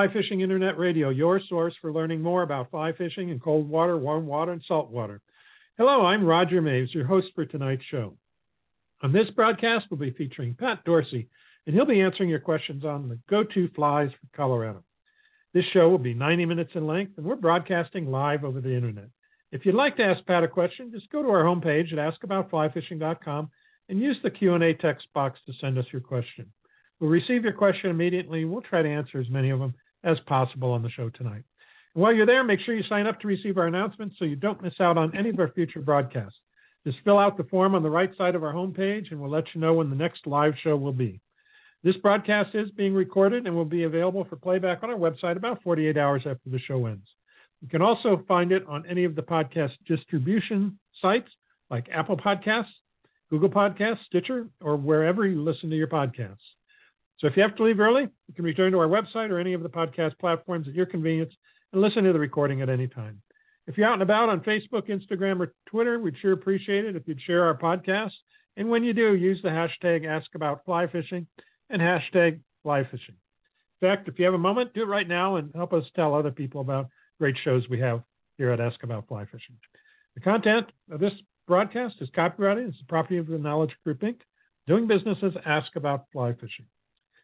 Fly Fishing Internet Radio, your source for learning more about fly fishing in cold water, warm water, and salt water. Hello, I'm Roger Maves, your host for tonight's show. On this broadcast, we'll be featuring Pat Dorsey, and he'll be answering your questions on the go to flies for Colorado. This show will be 90 minutes in length, and we're broadcasting live over the internet. If you'd like to ask Pat a question, just go to our homepage at askaboutflyfishing.com and use the Q&A text box to send us your question. We'll receive your question immediately. We'll try to answer as many of them as possible on the show tonight. And while you're there, make sure you sign up to receive our announcements so you don't miss out on any of our future broadcasts. Just fill out the form on the right side of our homepage, and we'll let you know when the next live show will be. This broadcast is being recorded and will be available for playback on our website about 48 hours after the show ends. You can also find it on any of the podcast distribution sites like Apple Podcasts, Google Podcasts, Stitcher, or wherever you listen to your podcasts. So if you have to leave early, you can return to our website or any of the podcast platforms at your convenience and listen to the recording at any time. If you're out and about on Facebook, Instagram, or Twitter, we'd sure appreciate it if you'd share our podcast. And when you do, use the hashtag AskAboutFlyFishing and hashtag flyfishing. In fact, if you have a moment, do it right now and help us tell other people about great shows we have here at Ask About Fly Fishing. The content of this broadcast is copyrighted. It's the property of the Knowledge Group Inc., doing business as Ask About Fly Fishing.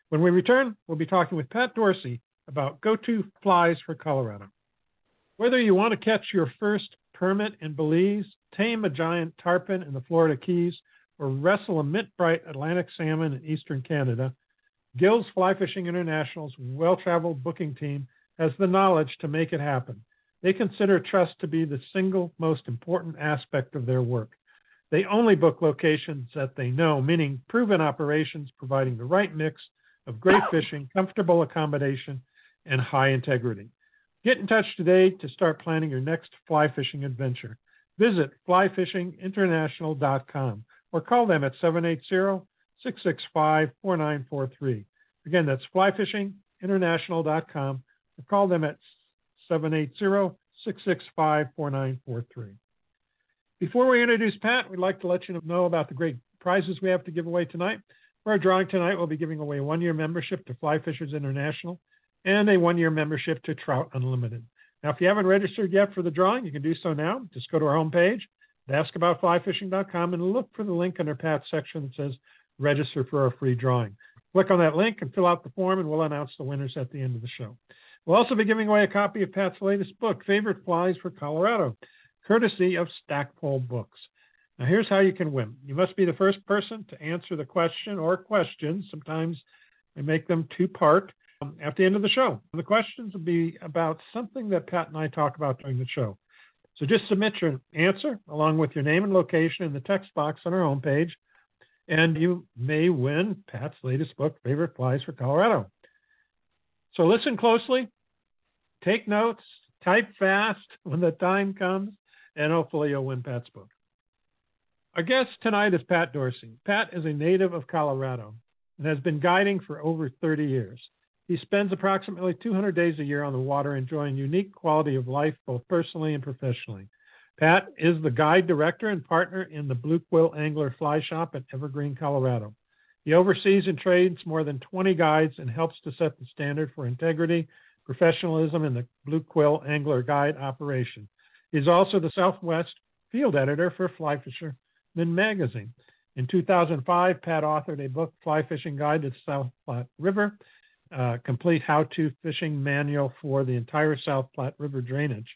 When we return, we'll be talking with Pat Dorsey about go to flies for Colorado. Whether you want to catch your first permit in Belize, tame a giant tarpon in the Florida Keys, or wrestle a mint bright Atlantic salmon in eastern Canada, Gil's Fly Fishing International's well traveled booking team has the knowledge to make it happen. They consider trust to be the single most important aspect of their work. They only book locations that they know, meaning proven operations providing the right mix of great fishing, comfortable accommodation, and high integrity. Get in touch today to start planning your next fly fishing adventure. Visit flyfishinginternational.com or call them at 780 665 4943. Again, that's flyfishinginternational.com or call them at 780 665 4943. Before we introduce Pat, we'd like to let you know about the great prizes we have to give away tonight. For our drawing tonight, we'll be giving away a one year membership to Fly Fishers International and a one year membership to Trout Unlimited. Now, if you haven't registered yet for the drawing, you can do so now. Just go to our homepage, askaboutflyfishing.com, and look for the link under Pat's section that says register for our free drawing. Click on that link and fill out the form, and we'll announce the winners at the end of the show. We'll also be giving away a copy of Pat's latest book, Favorite Flies for Colorado, courtesy of Stackpole Books. Now, here's how you can win. You must be the first person to answer the question or questions. Sometimes I make them two part um, at the end of the show. The questions will be about something that Pat and I talk about during the show. So just submit your answer along with your name and location in the text box on our homepage, and you may win Pat's latest book, Favorite Flies for Colorado. So listen closely, take notes, type fast when the time comes, and hopefully you'll win Pat's book. Our guest tonight is Pat Dorsey. Pat is a native of Colorado and has been guiding for over 30 years. He spends approximately 200 days a year on the water enjoying unique quality of life both personally and professionally. Pat is the guide director and partner in the Blue Quill Angler Fly Shop at Evergreen, Colorado. He oversees and trains more than 20 guides and helps to set the standard for integrity, professionalism in the Blue Quill Angler Guide operation. He's also the Southwest field editor for Fly Fisher magazine. In 2005, Pat authored a book, Fly Fishing Guide to the South Platte River, a complete how to fishing manual for the entire South Platte River drainage.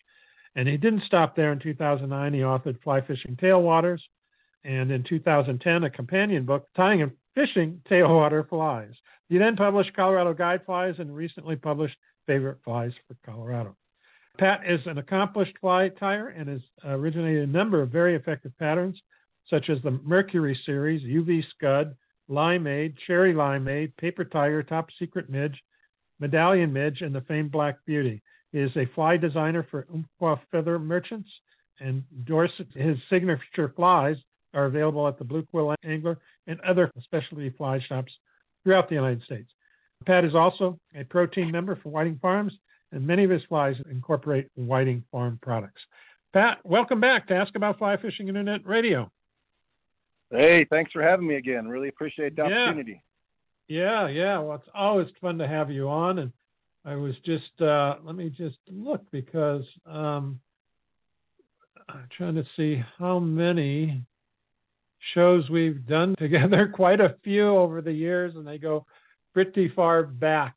And he didn't stop there. In 2009, he authored Fly Fishing Tailwaters, and in 2010, a companion book, Tying and Fishing Tailwater Flies. He then published Colorado Guide Flies and recently published Favorite Flies for Colorado. Pat is an accomplished fly tyer and has originated a number of very effective patterns such as the Mercury series, UV Scud, Limeade, Cherry Limeade, Paper Tiger, Top Secret Midge, Medallion Midge, and the famed Black Beauty. He is a fly designer for Umpqua Feather Merchants, and Dorsey's, his signature flies are available at the Blue Quill Angler and other specialty fly shops throughout the United States. Pat is also a pro team member for Whiting Farms, and many of his flies incorporate Whiting Farm products. Pat, welcome back to Ask About Fly Fishing Internet Radio. Hey, thanks for having me again. Really appreciate the opportunity. Yeah, yeah. Well, it's always fun to have you on. And I was just uh, let me just look because um, I'm trying to see how many shows we've done together. Quite a few over the years, and they go pretty far back.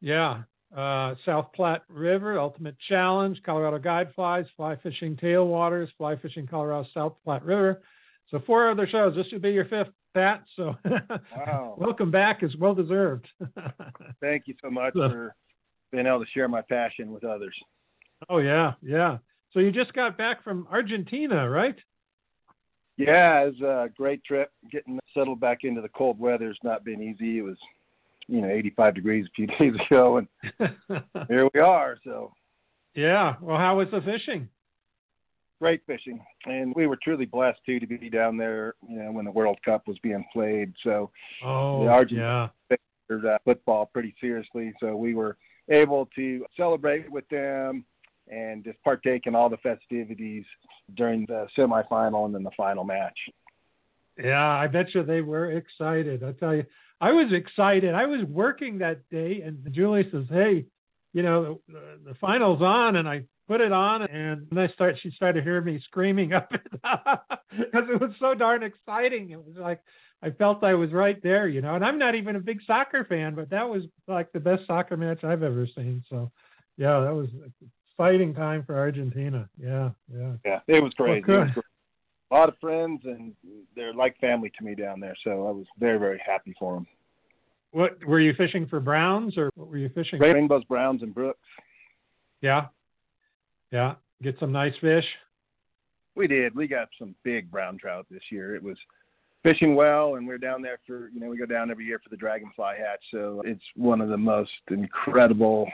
Yeah, uh, South Platte River, Ultimate Challenge, Colorado Guide Flies, Fly Fishing Tailwaters, Fly Fishing Colorado South Platte River. So four other shows. This should be your fifth, Pat. So wow. welcome back. is well deserved. Thank you so much so, for being able to share my passion with others. Oh yeah, yeah. So you just got back from Argentina, right? Yeah, it was a great trip. Getting settled back into the cold weather has not been easy. It was you know 85 degrees a few days ago, and here we are. So, yeah. Well, how was the fishing? Great fishing, and we were truly blessed too to be down there. You know, when the World Cup was being played. So, oh, the Argentina yeah. uh, football pretty seriously. So we were able to celebrate with them and just partake in all the festivities during the semifinal and then the final match. Yeah, I bet you they were excited. I tell you, I was excited. I was working that day, and Julie says, "Hey, you know, the, the final's on," and I put it on, and then I start. She started hearing me screaming up because it was so darn exciting. It was like I felt I was right there, you know. And I'm not even a big soccer fan, but that was like the best soccer match I've ever seen. So, yeah, that was an exciting time for Argentina. Yeah, yeah. Yeah, it was crazy. Well, it was great a lot of friends, and they're like family to me down there. So I was very, very happy for them. What were you fishing for browns, or what were you fishing? Rainbows, browns, and brooks. Yeah, yeah. Get some nice fish. We did. We got some big brown trout this year. It was fishing well, and we're down there for you know we go down every year for the dragonfly hatch. So it's one of the most incredible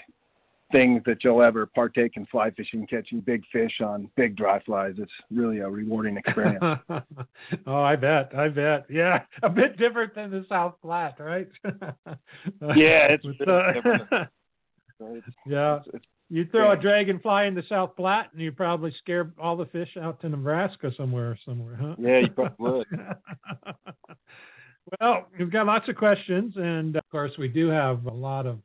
things that you'll ever partake in fly fishing, catching big fish on big dry flies. It's really a rewarding experience. oh, I bet. I bet. Yeah. A bit different than the South Platte, right? yeah, it's, uh, different. It's, yeah. It's, it's, you throw a dragonfly in the South Platte and you probably scare all the fish out to Nebraska somewhere somewhere, huh? Yeah, you probably would. well, we've got lots of questions and of course we do have a lot of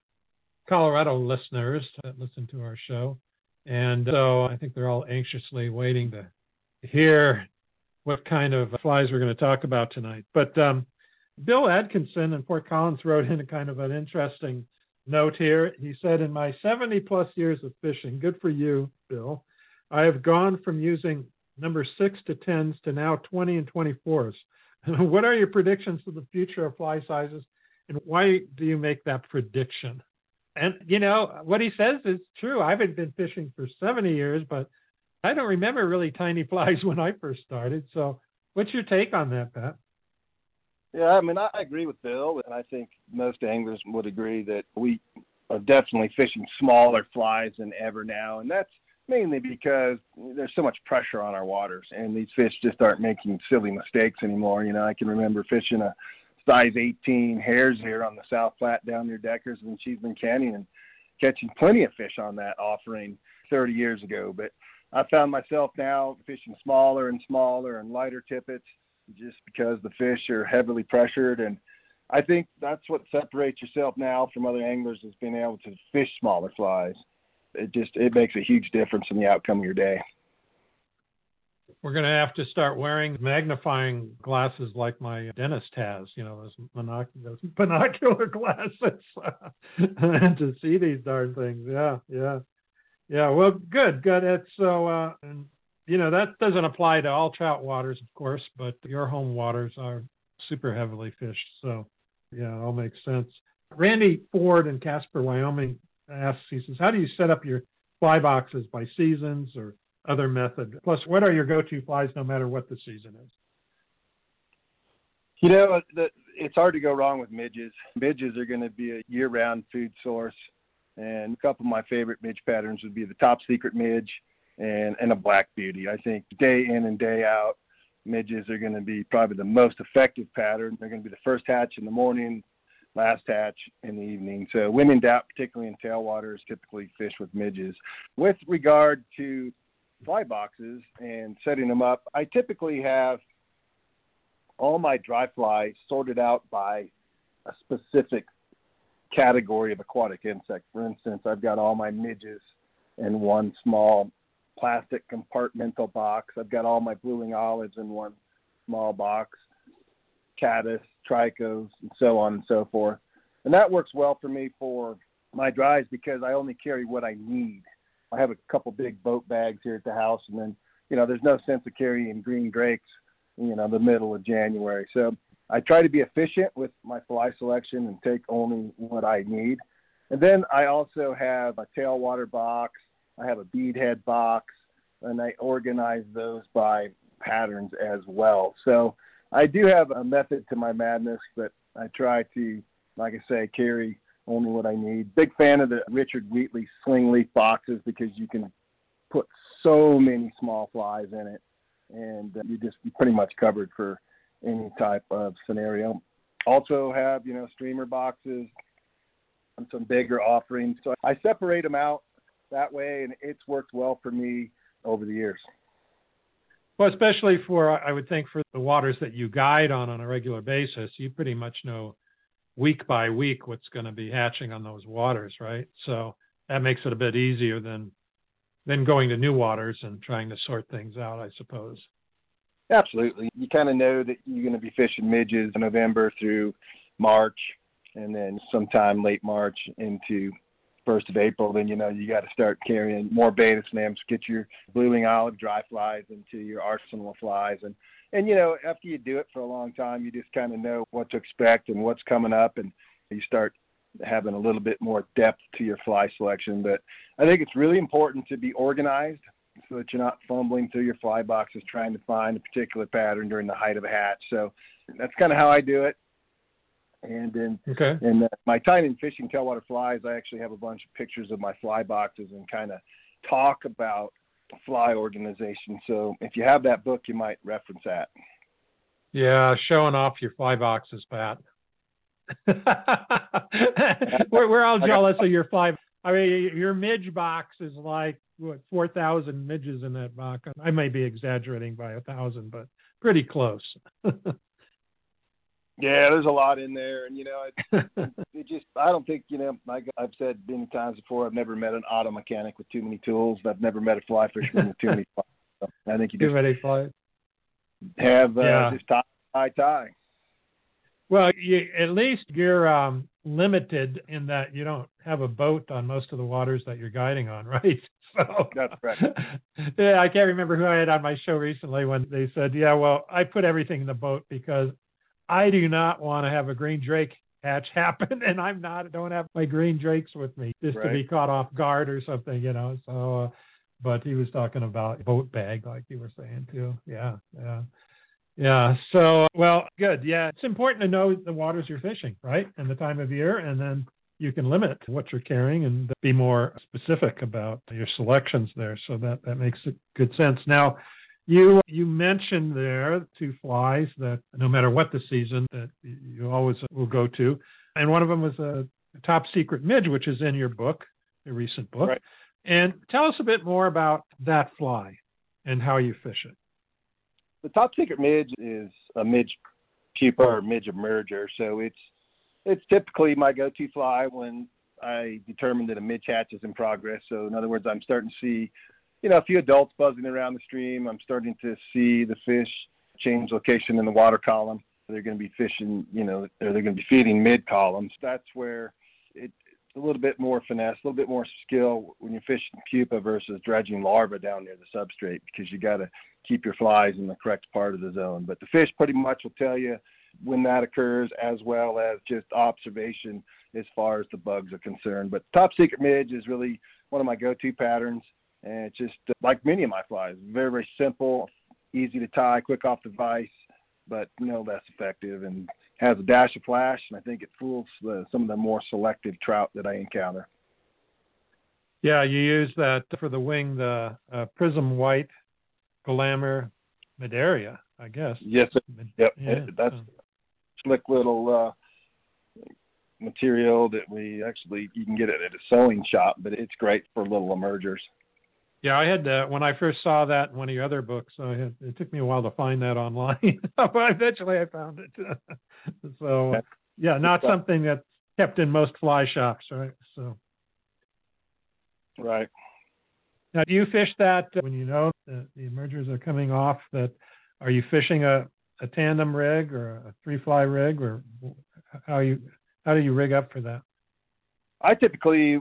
Colorado listeners that listen to our show. And so I think they're all anxiously waiting to hear what kind of flies we're going to talk about tonight. But um, Bill Atkinson in Fort Collins wrote in a kind of an interesting note here. He said, In my 70 plus years of fishing, good for you, Bill, I have gone from using number six to tens to now 20 and 24s. what are your predictions for the future of fly sizes, and why do you make that prediction? And you know what he says is true. I haven't been fishing for 70 years, but I don't remember really tiny flies when I first started. So, what's your take on that, Pat? Yeah, I mean, I agree with Bill, and I think most anglers would agree that we are definitely fishing smaller flies than ever now, and that's mainly because there's so much pressure on our waters, and these fish just aren't making silly mistakes anymore. You know, I can remember fishing a size 18 hare's ear on the South Platte down near Deckers and Cheeseman Canyon and catching plenty of fish on that offering 30 years ago. But I found myself now fishing smaller and smaller and lighter tippets just because the fish are heavily pressured. And I think that's what separates yourself now from other anglers is being able to fish smaller flies. It just it makes a huge difference in the outcome of your day we're going to have to start wearing magnifying glasses like my dentist has, you know, those, monoc- those binocular glasses to see these darn things. Yeah, yeah, yeah. Well, good, good. It's so, uh, you know, that doesn't apply to all trout waters, of course, but your home waters are super heavily fished. So, yeah, it all makes sense. Randy Ford in Casper, Wyoming asks, he says, how do you set up your fly boxes by seasons or other method? Plus, what are your go-to flies no matter what the season is? You know, the, it's hard to go wrong with midges. Midges are going to be a year-round food source, and a couple of my favorite midge patterns would be the top secret midge and and a black beauty. I think day in and day out, midges are going to be probably the most effective pattern. They're going to be the first hatch in the morning, last hatch in the evening. So when in doubt, particularly in tailwaters, typically fish with midges. With regard to fly boxes and setting them up, I typically have all my dry fly sorted out by a specific category of aquatic insect. For instance, I've got all my midges in one small plastic compartmental box. I've got all my blue-wing olives in one small box, caddis, tricos, and so on and so forth. And that works well for me for my drives because I only carry what I need. I have a couple big boat bags here at the house, and then you know there's no sense of carrying green drakes, you know, the middle of January. So I try to be efficient with my fly selection and take only what I need. And then I also have a tailwater box. I have a beadhead box, and I organize those by patterns as well. So I do have a method to my madness, but I try to, like I say, carry only what I need. Big fan of the Richard Wheatley slim leaf boxes because you can put so many small flies in it, and uh, you're just pretty much covered for any type of scenario. Also have you know streamer boxes and some bigger offerings. So I separate them out that way, and it's worked well for me over the years. Well, especially for I would think for the waters that you guide on on a regular basis, you pretty much know week by week what's going to be hatching on those waters, right? So that makes it a bit easier than than going to new waters and trying to sort things out, I suppose. Absolutely. You kind of know that you're going to be fishing midges November through March, and then sometime late March into first of April, then you know you got to start carrying more Baetis nymphs, get your blue-wing olive dry flies into your arsenal of flies, and and you know after you do it for a long time, you just kind of know what to expect and what's coming up, and you start having a little bit more depth to your fly selection. But I think it's really important to be organized so that you're not fumbling through your fly boxes trying to find a particular pattern during the height of a hatch. So that's kind of how I do it. And in okay. in uh, my time in fishing tailwater flies, I actually have a bunch of pictures of my fly boxes and kind of talk about fly organization. So if you have that book, you might reference that. Yeah, showing off your fly boxes, Pat. we're, we're all jealous of your fly. I mean, your midge box is like what four thousand midges in that box. I may be exaggerating by a thousand, but pretty close. Yeah, there's a lot in there, and you know, it, it just I don't think you know. Like I've said many times before, I've never met an auto mechanic with too many tools. I've never met a fly fisherman with too many flies. So I think you too just many flies. Have uh, Yeah. just tie tie tie. Well, you, at least you're um, limited in that you don't have a boat on most of the waters that you're guiding on, right? So That's correct. yeah, I can't remember who I had on my show recently when they said, "Yeah, well, I put everything in the boat because I do not want to have a green drake hatch happen, and I'm not don't have my green drakes with me just to be caught off guard or something, you know." So, uh, but he was talking about boat bag, like you were saying too. Yeah, yeah. Yeah. So, well, good. Yeah. It's important to know the waters you're fishing, right? And the time of year. And then you can limit what you're carrying and be more specific about your selections there. So that, that makes good sense. Now, you you mentioned there two flies that no matter what the season that you always will go to, and one of them was a top secret midge, which is in your book, your recent book. Right. And tell us a bit more about that fly and how you fish it. The top secret midge is a midge pupa or midge emerger, so it's it's typically my go-to fly when I determine that a midge hatch is in progress. So in other words, I'm starting to see, you know, a few adults buzzing around the stream. I'm starting to see the fish change location in the water column. They're going to be fishing, you know, they're going to be feeding mid columns. That's where it's a little bit more finesse, a little bit more skill when you're fishing pupa versus dredging larvae down near the substrate because you got to keep your flies in the correct part of the zone. But the fish pretty much will tell you when that occurs, as well as just observation as far as the bugs are concerned. But top secret midge is really one of my go-to patterns, and it's just uh, like many of my flies, very very simple, easy to tie, quick off the vise, but no less effective, and has a dash of flash, and I think it fools the, some of the more selective trout that I encounter. Yeah, you use that for the wing, the uh, prism white glamour Madeira, I guess. Yes, Yep, yeah, that's so- slick little uh, material that we actually you can get it at a sewing shop, but it's great for little emergers. Yeah, I had uh, when I first saw that in one of your other books. I had, it took me a while to find that online, but eventually I found it. so yeah, not something that's kept in most fly shops, right? So. Right. Now, do you fish that when you know the, the emergers are coming off? That are you fishing a, a tandem rig or a three fly rig, or how you how do you rig up for that? I typically,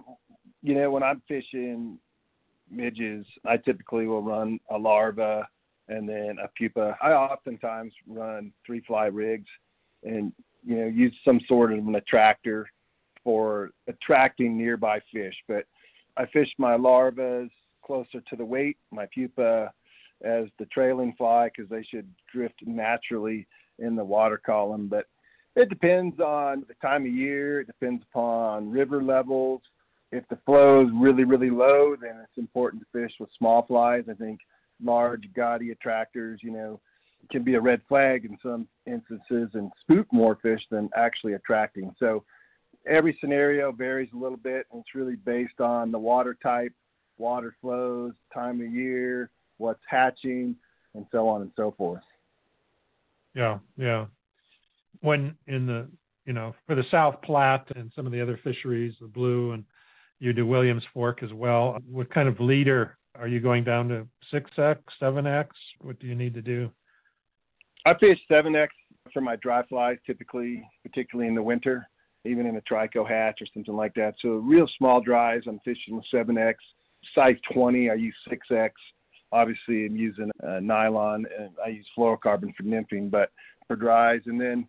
you know, when I'm fishing midges, I typically will run a larva and then a pupa. I oftentimes run three fly rigs and you know use some sort of an attractor for attracting nearby fish. But I fish my larvas closer to the weight, my pupa as the trailing fly because they should drift naturally in the water column. But it depends on the time of year. It depends upon river levels. If the flow is really, really low, then it's important to fish with small flies. I think large, gaudy attractors, you know, can be a red flag in some instances and spook more fish than actually attracting. So every scenario varies a little bit, and it's really based on the water type, water flows, time of year, what's hatching, and so on and so forth. Yeah, yeah. When in the you know for the South Platte and some of the other fisheries, the blue and you do Williams Fork as well. What kind of leader are you going down to? Six X, seven X? What do you need to do? I fish seven X for my dry flies, typically, particularly in the winter, even in a trico hatch or something like that. So real small dries, I'm fishing with seven X. Size 20, I use six X. Obviously, I'm using uh, nylon and I use fluorocarbon for nymphing, but for dries, and then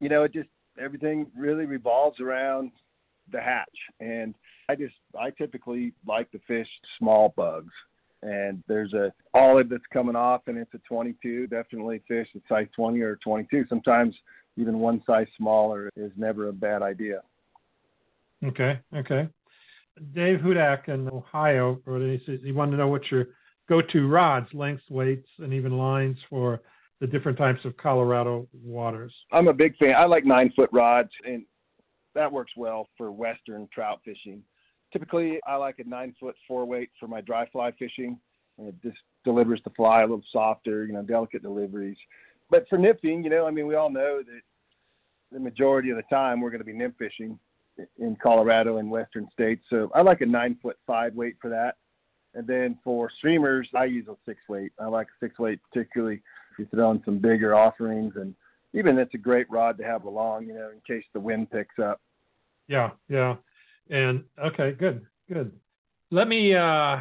you know, it just everything really revolves around the hatch. And I just I typically like to fish small bugs. And there's a olive that's coming off and it's a 22. Definitely fish at size 20 or 22. Sometimes even one size smaller is never a bad idea. Okay, okay. Dave Hudak in Ohio, wrote he says he wanted to know what your go-to rods, lengths, weights, and even lines for the different types of Colorado waters. I'm a big fan. I like nine foot rods, and that works well for western trout fishing. Typically, I like a nine foot four weight for my dry fly fishing, and it just delivers the fly a little softer, you know, delicate deliveries. But for nymphing, you know, I mean, we all know that the majority of the time we're going to be nymph fishing in Colorado and western states. So I like a nine foot five weight for that. And then for streamers, I use a six weight. I like a six weight particularly if you throw in some bigger offerings and even it's a great rod to have along, you know, in case the wind picks up. Yeah, yeah. And okay, good, good. Let me uh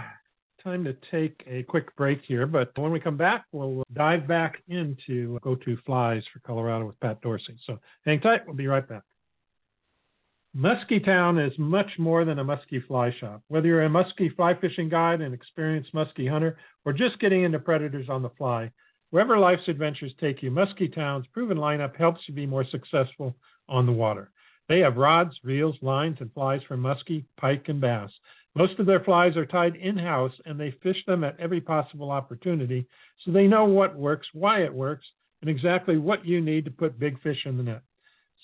time to take a quick break here, but when we come back, we'll dive back into go to flies for Colorado with Pat Dorsey. So hang tight, we'll be right back. Muskie Town is much more than a muskie fly shop. Whether you're a muskie fly fishing guide, an experienced muskie hunter, or just getting into predators on the fly, Wherever life's adventures take you, Muskie Town's proven lineup helps you be more successful on the water. They have rods, reels, lines, and flies for muskie, pike, and bass. Most of their flies are tied in house and they fish them at every possible opportunity so they know what works, why it works, and exactly what you need to put big fish in the net.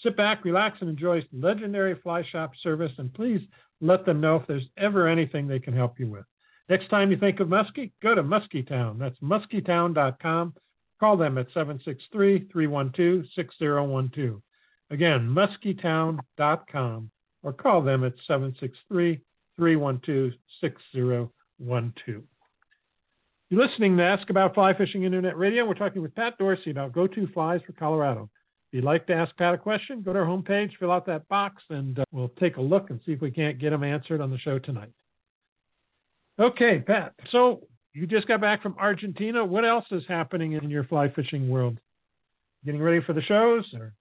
Sit back, relax, and enjoy legendary fly shop service, and please let them know if there's ever anything they can help you with. Next time you think of Muskie, go to Muskietown. That's muskietown.com. Call them at 763 312 6012. Again, muskietown.com or call them at 763 312 6012. You're listening to Ask About Fly Fishing Internet Radio. We're talking with Pat Dorsey about go to flies for Colorado. If you'd like to ask Pat a question, go to our homepage, fill out that box, and uh, we'll take a look and see if we can't get them answered on the show tonight. Okay, Pat. So you just got back from Argentina. What else is happening in your fly fishing world? Getting ready for the shows, or?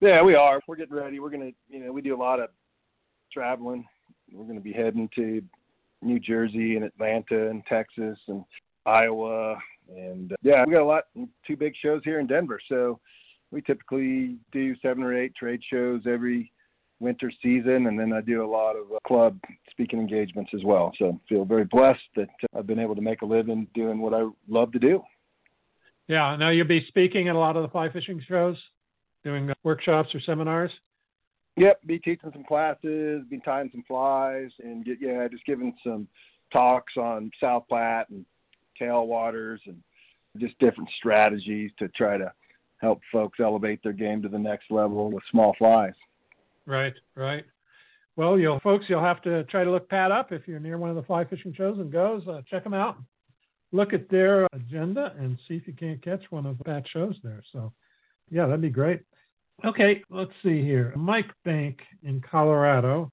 Yeah, we are. We're getting ready. We're gonna, you know, we do a lot of traveling. We're gonna be heading to New Jersey and Atlanta and Texas and Iowa and uh, yeah, we got a lot two big shows here in Denver. So we typically do seven or eight trade shows every winter season, and then I do a lot of uh, club speaking engagements as well. So feel very blessed that uh, I've been able to make a living doing what I love to do. Yeah. Now you'll be speaking at a lot of the fly fishing shows, doing uh, workshops or seminars. Yep, be teaching some classes, be tying some flies, and get yeah, just giving some talks on South Platte and tailwaters and just different strategies to try to help folks elevate their game to the next level with small flies. Right, right. Well, you'll folks, you'll have to try to look Pat up if you're near one of the fly fishing shows and goes. Uh, check them out. Look at their agenda and see if you can't catch one of Pat's shows there. So, yeah, that'd be great. Okay, let's see here. Mike Bank in Colorado.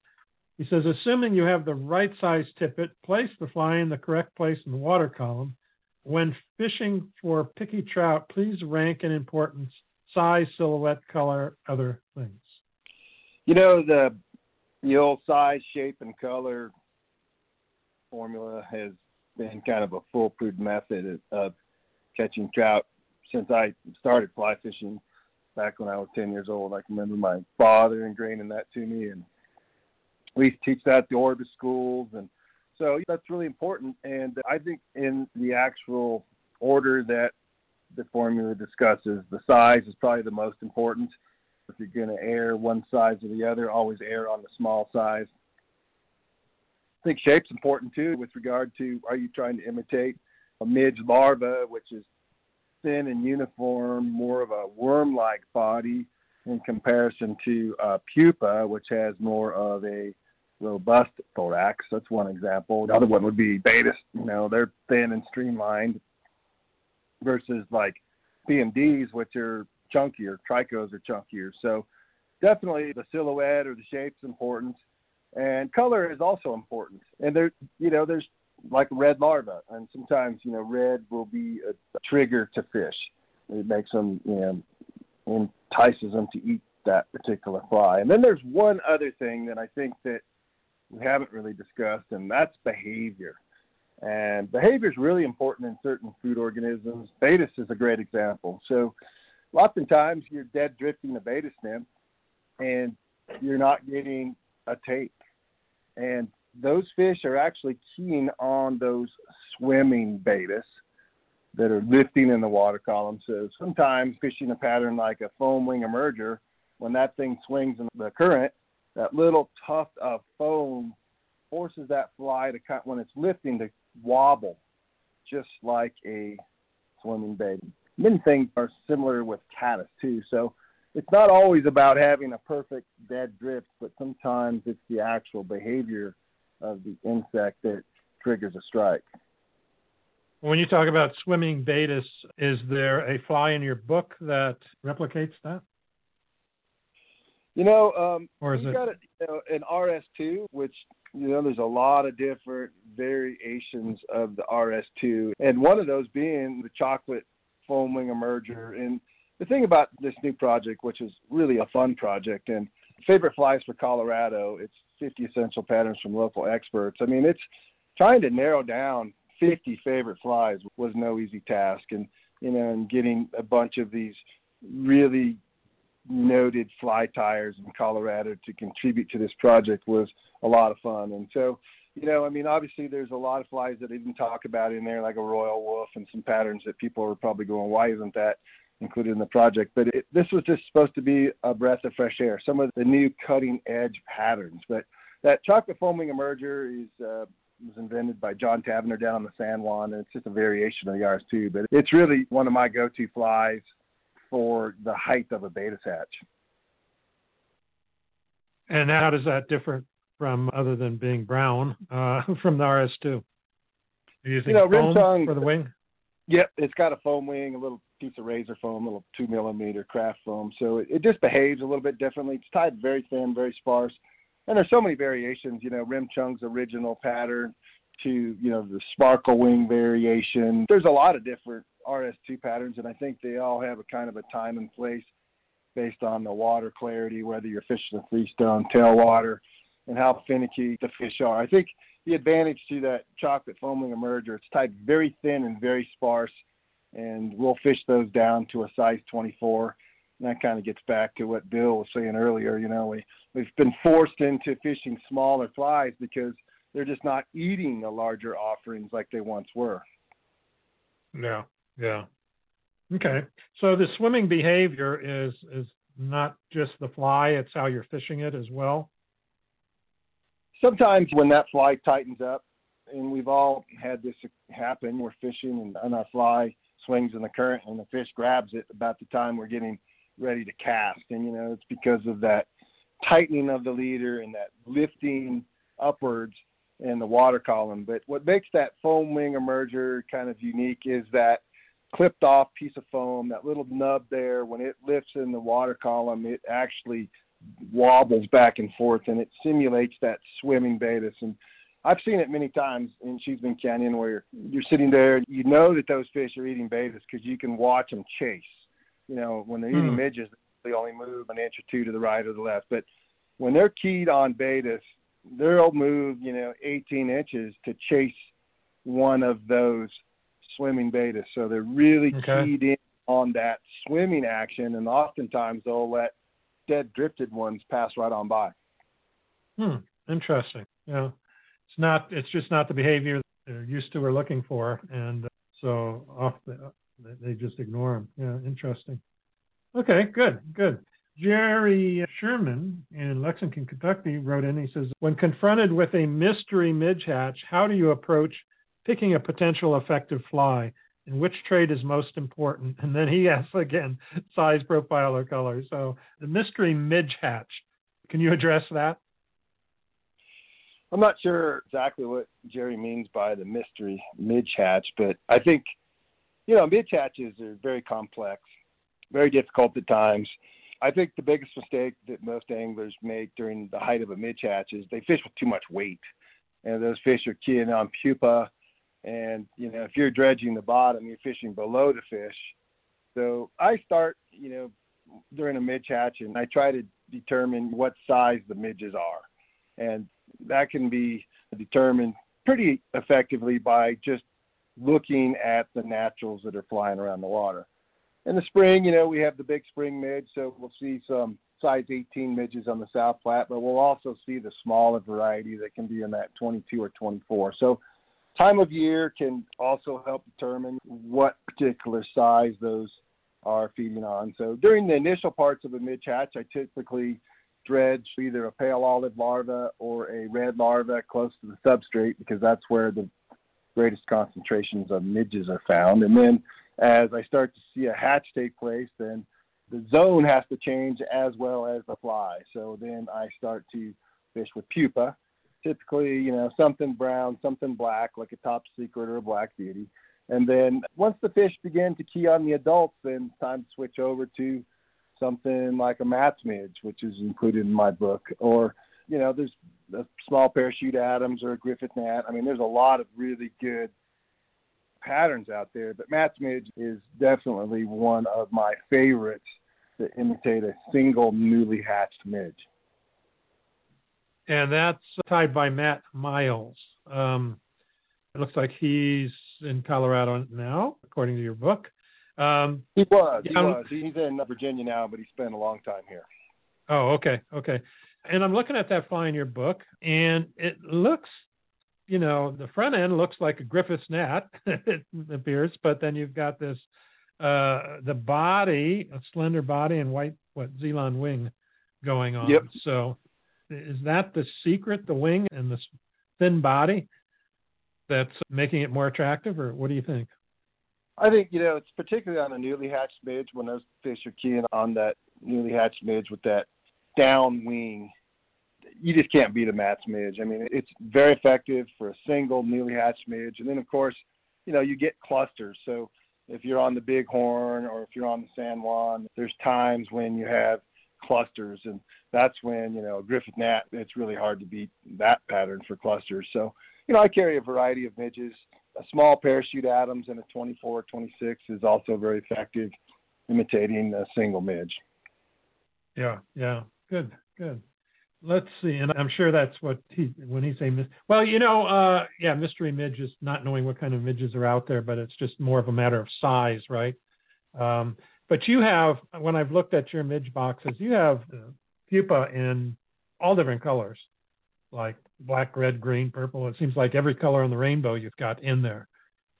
He says, assuming you have the right size tippet, place the fly in the correct place in the water column. When fishing for picky trout, please rank in importance size, silhouette, color, other things. You know the the old size, shape, and color formula has been kind of a foolproof method of catching trout since I started fly fishing back when I was 10 years old. I can remember my father ingraining that to me, and we teach that at the Orvis schools, and so that's really important. And I think in the actual order that the formula discusses, the size is probably the most important. If you're going to err one size or the other, always err on the small size. I think shape's important too with regard to are you trying to imitate a midge larva, which is thin and uniform, more of a worm like body in comparison to a pupa, which has more of a robust thorax. That's one example. The other one would be Baetis. You know, they're thin and streamlined versus like PMDs, which are chunkier. Tricos are chunkier. So definitely the silhouette or the shape's important, and color is also important. And there, you know, there's like red larva, and sometimes you know red will be a, trigger to fish. It makes them, you know, entices them to eat that particular fly. And then there's one other thing that I think that we haven't really discussed, and that's behavior. And behavior is really important in certain food organisms. Baetis is a great example. So, oftentimes you're dead drifting a Baetis nymph, and you're not getting a take. And those fish are actually keen on those swimming Baetis that are lifting in the water column. So sometimes fishing a pattern like a foam wing emerger, when that thing swings in the current, that little tuft of foam forces that fly to cut when it's lifting to wobble, just like a swimming baby. Many things are similar with caddis too. So it's not always about having a perfect dead drift, but sometimes it's the actual behavior of the insect that triggers a strike. When you talk about swimming Baetis, is there a fly in your book that replicates that? You know, um, or is it got a, you know, an RS2, which you know, there's a lot of different variations of the RS2, and one of those being the chocolate foam wing emerger. And the thing about this new project, which is really a fun project, and favorite flies for Colorado, it's 50 essential patterns from local experts. I mean, it's trying to narrow down 50 favorite flies was no easy task, and you know, and getting a bunch of these really noted fly tyers in Colorado to contribute to this project was a lot of fun. And so, you know, I mean, obviously there's a lot of flies that I didn't talk about in there, like a royal wolf and some patterns that people are probably going, why isn't that included in the project? But it, this was just supposed to be a breath of fresh air, some of the new cutting edge patterns. But that chocolate foam wing emerger is, uh, was invented by John Tavener down on the San Juan, and it's just a variation of the RS2. But it's really one of my go-to flies for the height of a Baetis hatch. And how does that differ from, other than being brown, uh, from the RS2? Are you using You know, foam rim for the wing? Yep, it's got a foam wing, a little piece of razor foam, a little two millimeter craft foam. So it, it just behaves a little bit differently. It's tied very thin, very sparse, and there's so many variations. You know, Rim Chung's original pattern to you know the sparkle wing variation. There's a lot of different RS2 patterns, and I think they all have a kind of a time and place based on the water clarity, whether you're fishing a freestone, tailwater, and how finicky the fish are. I think the advantage to that chocolate foam wing emerger, it's tied very thin and very sparse, and we'll fish those down to a size 24. And that kind of gets back to what Bill was saying earlier. You know, we we've been forced into fishing smaller flies because they're just not eating the larger offerings like they once were. Yeah, yeah. Okay. So the swimming behavior is is not just the fly; it's how you're fishing it as well. Sometimes when that fly tightens up, and we've all had this happen, we're fishing and, and our fly swings in the current, and the fish grabs it about the time we're getting ready to cast, and you know it's because of that tightening of the leader and that lifting upwards in the water column. But what makes that foam wing emerger kind of unique is that clipped off piece of foam, that little nub there, when it lifts in the water column, it actually wobbles back and forth and it simulates that swimming Baetis. And I've seen it many times in Cheeseman Canyon where you're, you're sitting there, you know that those fish are eating Baetis because you can watch them chase. You know, when they're eating hmm. midges, they only move an inch or two to the right or the left. But when they're keyed on Baetis, they'll move, you know, 18 inches to chase one of those swimming Baetis. So they're really okay. keyed in on that swimming action, and oftentimes they'll let dead drifted ones pass right on by. Hmm. Interesting. Yeah. It's not. It's just not the behavior they're used to or looking for, and uh, so off the, they just ignore them. Yeah. Interesting. Okay. Good. Good. Jerry Sherman in Lexington, Kentucky wrote in. He says, When confronted with a mystery midge hatch, how do you approach picking a potential effective fly? And which trait is most important? And then he asks again, size, profile, or color. So the mystery midge hatch. Can you address that? I'm not sure exactly what Jerry means by the mystery midge hatch, but I think, you know, midge hatches are very complex, very difficult at times. I think the biggest mistake that most anglers make during the height of a midge hatch is they fish with too much weight, and those fish are keying on pupa. And you know, if you're dredging the bottom, you're fishing below the fish. So I start, you know, during a midge hatch, and I try to determine what size the midges are, and that can be determined pretty effectively by just looking at the naturals that are flying around the water in the spring, you know, we have the big spring midge, so we'll see some size 18 midges on the South Platte, but we'll also see the smaller variety that can be in that 22 or 24. So time of year can also help determine what particular size those are feeding on. So during the initial parts of a midge hatch, I typically dredge either a pale olive larva or a red larva close to the substrate because that's where the greatest concentrations of midges are found. And then as I start to see a hatch take place, then the zone has to change as well as the fly. So then I start to fish with pupa, typically, you know, something brown, something black, like a top secret or a black beauty. And then once the fish begin to key on the adults, then it's time to switch over to something like a Matt's midge, which is included in my book. Or, you know, there's a small parachute Adams or a Griffith Gnat. I mean, there's a lot of really good patterns out there, but Matt's midge is definitely one of my favorites to imitate a single newly hatched midge. And that's tied by Matt Miles. Um, it looks like he's in Colorado now, according to your book. Um, he was. He was. He's in Virginia now, but he spent a long time here. Oh, okay, okay. And I'm looking at that fly in your book, and it looks you know, the front end looks like a Griffith's gnat, it appears, but then you've got this uh, the body, a slender body and white what Zelon wing going on. Yep. So is that the secret, the wing and the thin body that's making it more attractive, or what do you think? I think you know it's particularly on a newly hatched midge when those fish are keying on that newly hatched midge with that down wing you just can't beat a Matt's midge. I mean, it's very effective for a single newly hatched midge, and then of course, you know, you get clusters. So if you're on the Bighorn or if you're on the San Juan, there's times when you have clusters, and that's when you know Griffith Gnat. It's really hard to beat that pattern for clusters. So you know, I carry a variety of midges. A small parachute Adams and a 24, 26 is also very effective, imitating a single midge. Yeah, yeah, good, good let's see, and I'm sure that's what he when he say well, you know, uh, yeah, mystery midge is not knowing what kind of midges are out there, but it's just more of a matter of size, right? Um, but you have, when I've looked at your midge boxes, you have pupa in all different colors, like black, red, green, purple. It seems like every color on the rainbow you've got in there.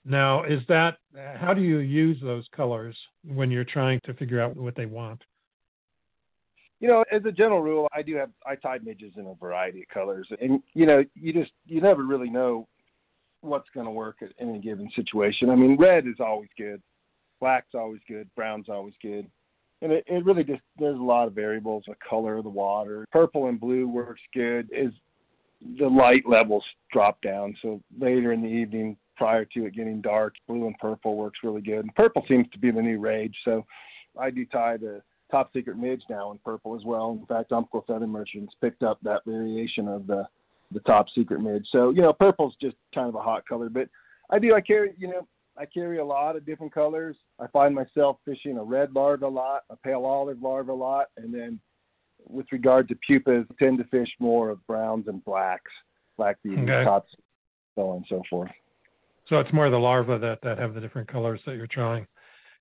Now, is that how do you use those colors when you're trying to figure out what they want? you know, as a general rule, I do have I tie midges in a variety of colors, and you know, you just you never really know what's going to work in any given situation. I mean, red is always good, black's always good, brown's always good, and it, it really just there's a lot of variables. The color of the water, purple and blue works good. Is the light levels drop down, so later in the evening, prior to it getting dark, blue and purple works really good. And purple seems to be the new rage, so I do tie the top secret midge now in purple as well. In fact, Umpqua Feather Merchants picked up that variation of the the top secret midge. So you know, purple's just kind of a hot color, but I do I carry you know I carry a lot of different colors. I find myself fishing a red larva a lot, a pale olive larva a lot, and then with regard to pupas, I tend to fish more of browns and blacks, black being okay. tops, so on and so forth. So it's more the larvae that, that have the different colors that you're trying.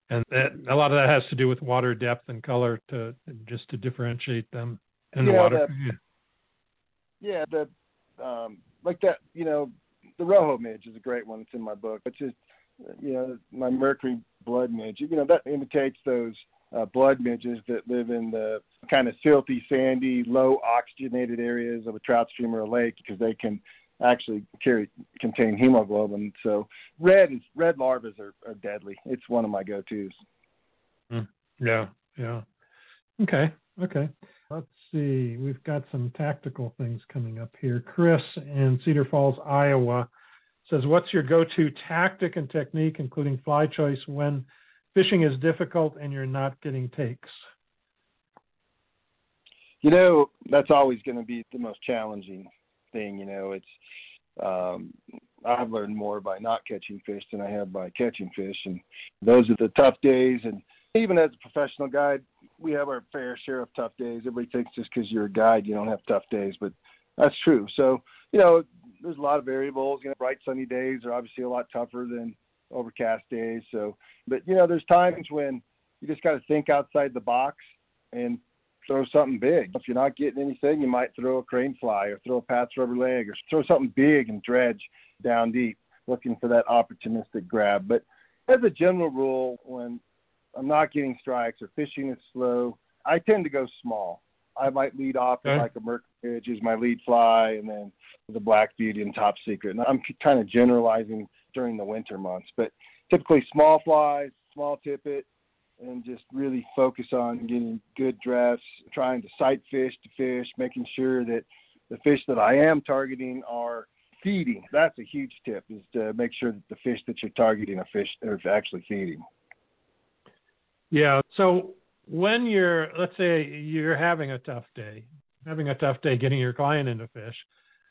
And that, a lot of that has to do with water depth and color to just to differentiate them in yeah, the water. The, yeah, the um, like that, you know, the rojo midge is a great one. It's in my book. It's just you know, my mercury blood midge. You know, that imitates those uh, blood midges that live in the kind of silty, sandy, low oxygenated areas of a trout stream or a lake because they can actually carry contain hemoglobin. So red is red larvae are, are deadly. It's one of my go-tos. Mm. Yeah, yeah. Okay, okay. Let's see. We've got some tactical things coming up here. Chris in Cedar Falls, Iowa says, What's your go to tactic and technique, including fly choice, when fishing is difficult and you're not getting takes? You know, that's always going to be the most challenging thing. You know, it's, um, I've learned more by not catching fish than I have by catching fish. And those are the tough days. And even as a professional guide, we have our fair share of tough days. Everybody thinks just because you're a guide, you don't have tough days, but that's true. So, you know, there's a lot of variables. You know, bright sunny days are obviously a lot tougher than overcast days. So, but you know, there's times when you just got to think outside the box and throw something big. If you're not getting anything, you might throw a crane fly or throw a Pat's rubber leg or throw something big and dredge down deep, looking for that opportunistic grab. But as a general rule, when I'm not getting strikes or fishing is slow, I tend to go small. I might lead off okay. with like a Mercury Midge is my lead fly, and then the Black Beauty and Top Secret. And I'm kind of generalizing during the winter months, but typically small flies, small tippet, and just really focus on getting good drafts, trying to sight fish to fish, making sure that the fish that I am targeting are feeding. That's a huge tip is to make sure that the fish that you're targeting are fish are actually feeding. Yeah. So when you're let's say you're having a tough day, having a tough day getting your client into fish,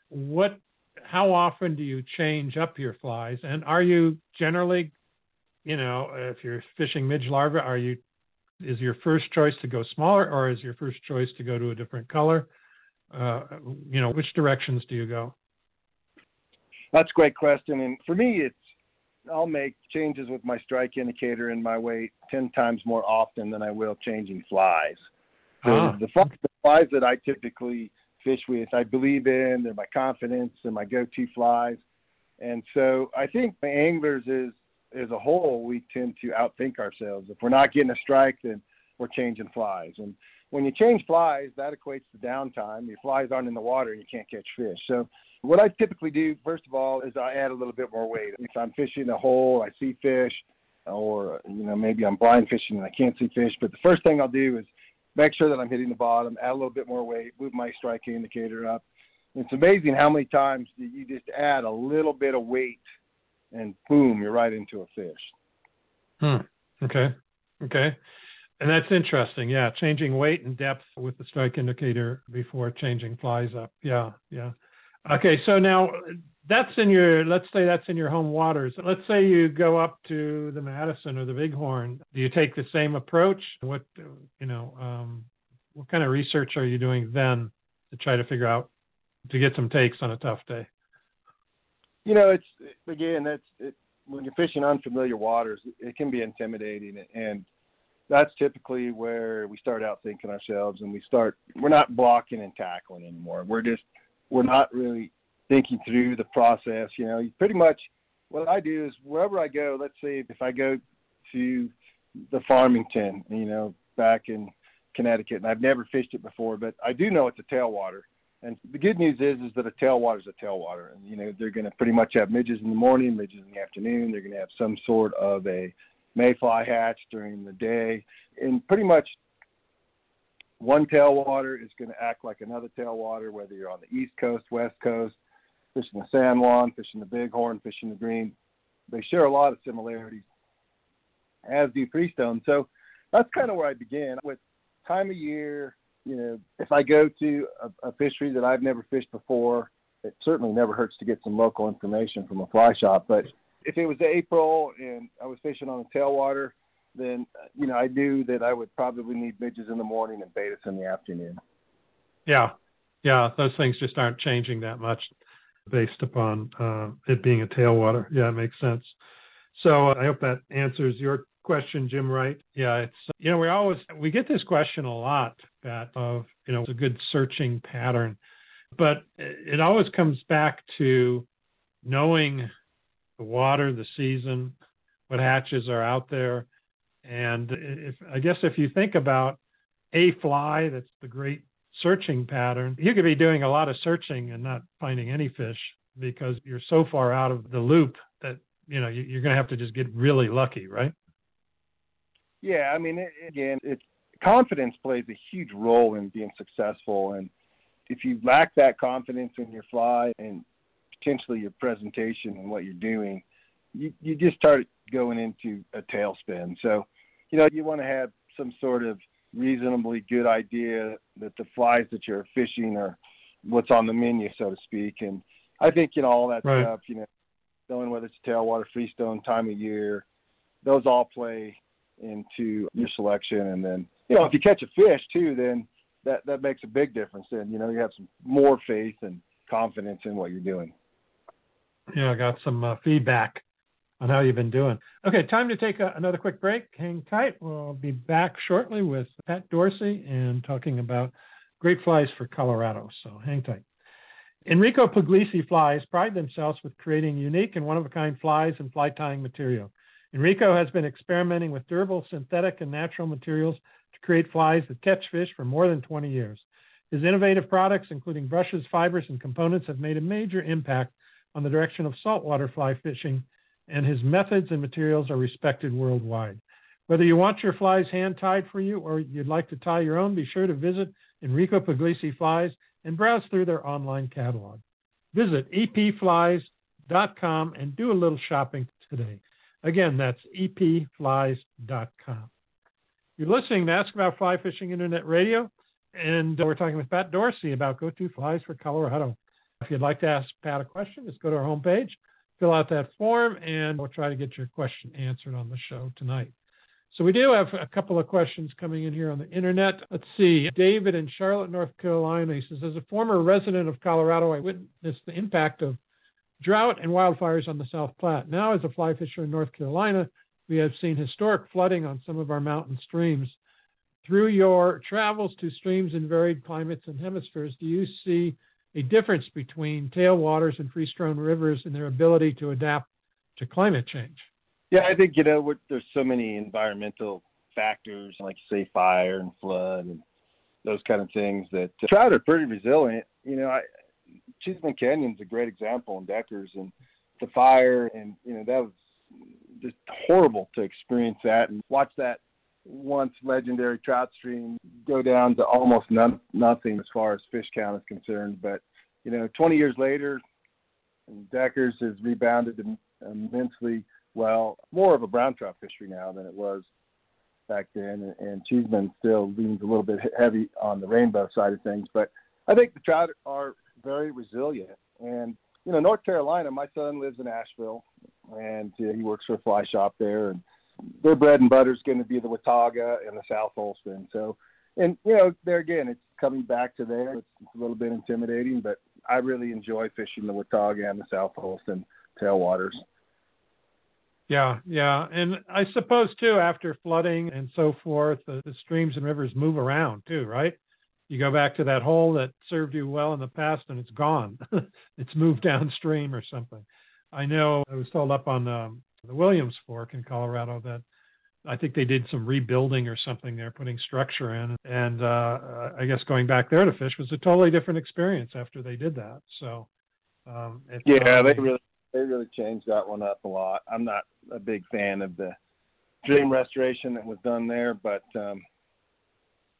what how often do you change up your flies? And are you generally you know if you're fishing midge larva are you is your first choice to go smaller or is your first choice to go to a different color? Uh, you know which directions do you go? That's a great question. And for me it's I'll make changes with my strike indicator and my weight ten times more often than I will changing flies. Ah. the, the flies that I typically fish with, I believe in. They're my confidence and my go-to flies. And so I think the anglers is as a whole, we tend to outthink ourselves. If we're not getting a strike, then we're changing flies. And when you change flies, that equates to downtime. Your flies aren't in the water and you can't catch fish. So what I typically do, first of all, is I add a little bit more weight. If I'm fishing a hole, I see fish, or you know maybe I'm blind fishing and I can't see fish. But the first thing I'll do is make sure that I'm hitting the bottom, add a little bit more weight, move my strike indicator up. It's amazing how many times you just add a little bit of weight, and boom, you're right into a fish. Hmm. Okay. Okay. And that's interesting. Yeah, changing weight and depth with the strike indicator before changing flies up. Yeah, yeah. Okay, so now that's in your let's say that's in your home waters. Let's say you go up to the Madison or the Bighorn. Do you take the same approach? What you know, um, what kind of research are you doing then to try to figure out to get some takes on a tough day? You know, it's again that's it, when you're fishing unfamiliar waters, it can be intimidating, and that's typically where we start out thinking ourselves, and we start we're not blocking and tackling anymore. We're just we're not really thinking through the process. You know, pretty much what I do is wherever I go, let's say if I go to the Farmington, you know, back in Connecticut, and I've never fished it before, but I do know it's a tailwater. And the good news is, is that a tailwater is a tailwater, and you know they're going to pretty much have midges in the morning, midges in the afternoon. They're going to have some sort of a mayfly hatch during the day, and pretty much one tailwater is going to act like another tailwater, whether you're on the East Coast, West Coast, fishing the San Juan, fishing the Bighorn, fishing the Green. They share a lot of similarities, as do freestone. So that's kind of where I began with time of year. You know, if I go to a, a fishery that I've never fished before, it certainly never hurts to get some local information from a fly shop. But if it was April and I was fishing on a tailwater, then you know I knew that I would probably need midges in the morning and Baetis in the afternoon. Yeah, yeah, those things just aren't changing that much based upon uh, it being a tailwater. Yeah, it makes sense. So uh, I hope that answers your question, Jim. Wright. Yeah, it's you know we always we get this question a lot, Pat, of you know it's a good searching pattern, but it always comes back to knowing the water, the season, what hatches are out there, and if I guess if you think about a fly, that's the great searching pattern. You could be doing a lot of searching and not finding any fish because you're so far out of the loop that you know you're going to have to just get really lucky, right? Yeah, I mean, again, it's confidence plays a huge role in being successful, and if you lack that confidence in your fly and potentially your presentation and what you're doing, you you just start going into a tailspin. So you know, you want to have some sort of reasonably good idea that the flies that you're fishing are what's on the menu, so to speak. And I think, you know, all that right. stuff, you know, knowing whether it's tailwater, freestone, time of year, those all play into your selection. And then, you know, if you catch a fish too, then that, that makes a big difference. Then, you know, you have some more faith and confidence in what you're doing. Yeah, I got some uh, feedback on how you've been doing. Okay, time to take a, another quick break. Hang tight. We'll be back shortly with Pat Dorsey and talking about great flies for Colorado. So hang tight. Enrico Puglisi flies pride themselves with creating unique and one of a kind flies and fly tying material. Enrico has been experimenting with durable synthetic and natural materials to create flies that catch fish for more than 20 years. His innovative products, including brushes, fibers, and components, have made a major impact on the direction of saltwater fly fishing and his methods and materials are respected worldwide. Whether you want your flies hand tied for you or you'd like to tie your own, be sure to visit Enrico Puglisi Flies and browse through their online catalog. Visit epflies.com and do a little shopping today. Again, that's epflies.com. You're listening to Ask About Fly Fishing Internet Radio, and uh, we're talking with Pat Dorsey about Go To Flies for Colorado. If you'd like to ask Pat a question, just go to our homepage, fill out that form, and we'll try to get your question answered on the show tonight. So we do have a couple of questions coming in here on the internet. Let's see. David in Charlotte, North Carolina, he says, as a former resident of Colorado, I witnessed the impact of drought and wildfires on the South Platte. Now, as a fly fisher in North Carolina, we have seen historic flooding on some of our mountain streams. Through your travels to streams in varied climates and hemispheres, do you see a difference between tailwaters and freestone rivers and their ability to adapt to climate change? Yeah, I think you know there's so many environmental factors, like say, fire and flood and those kind of things that uh, trout are pretty resilient. You know, I, Cheesman Canyon's a great example in Deckers and the fire, and you know that was just horrible to experience that and watch that once legendary trout stream go down to almost none, nothing as far as fish count is concerned. But you know, 20 years later, Deckers has rebounded immensely well. More of a brown trout fishery now than it was back then, and, and Cheesman still leans a little bit heavy on the rainbow side of things. But I think the trout are very resilient. And you know, North Carolina, my son lives in Asheville, and uh, he works for a fly shop there, and their bread and butter is going to be the Watauga and the South Holston. So, and you know, there again, it's coming back to there. It's, a little bit intimidating, but I really enjoy fishing the Watauga and the South Holston tailwaters. Yeah, yeah, and I suppose too, after flooding and so forth, the, the streams and rivers move around too, right? You go back to that hole that served you well in the past, and it's gone. it's moved downstream or something. I know I was told up on um, the Williams Fork in Colorado that I think they did some rebuilding or something there, putting structure in. And uh, I guess going back there to fish was a totally different experience after they did that. So, um, yeah, they really they really changed that one up a lot. I'm not a big fan of the dream restoration that was done there, but um,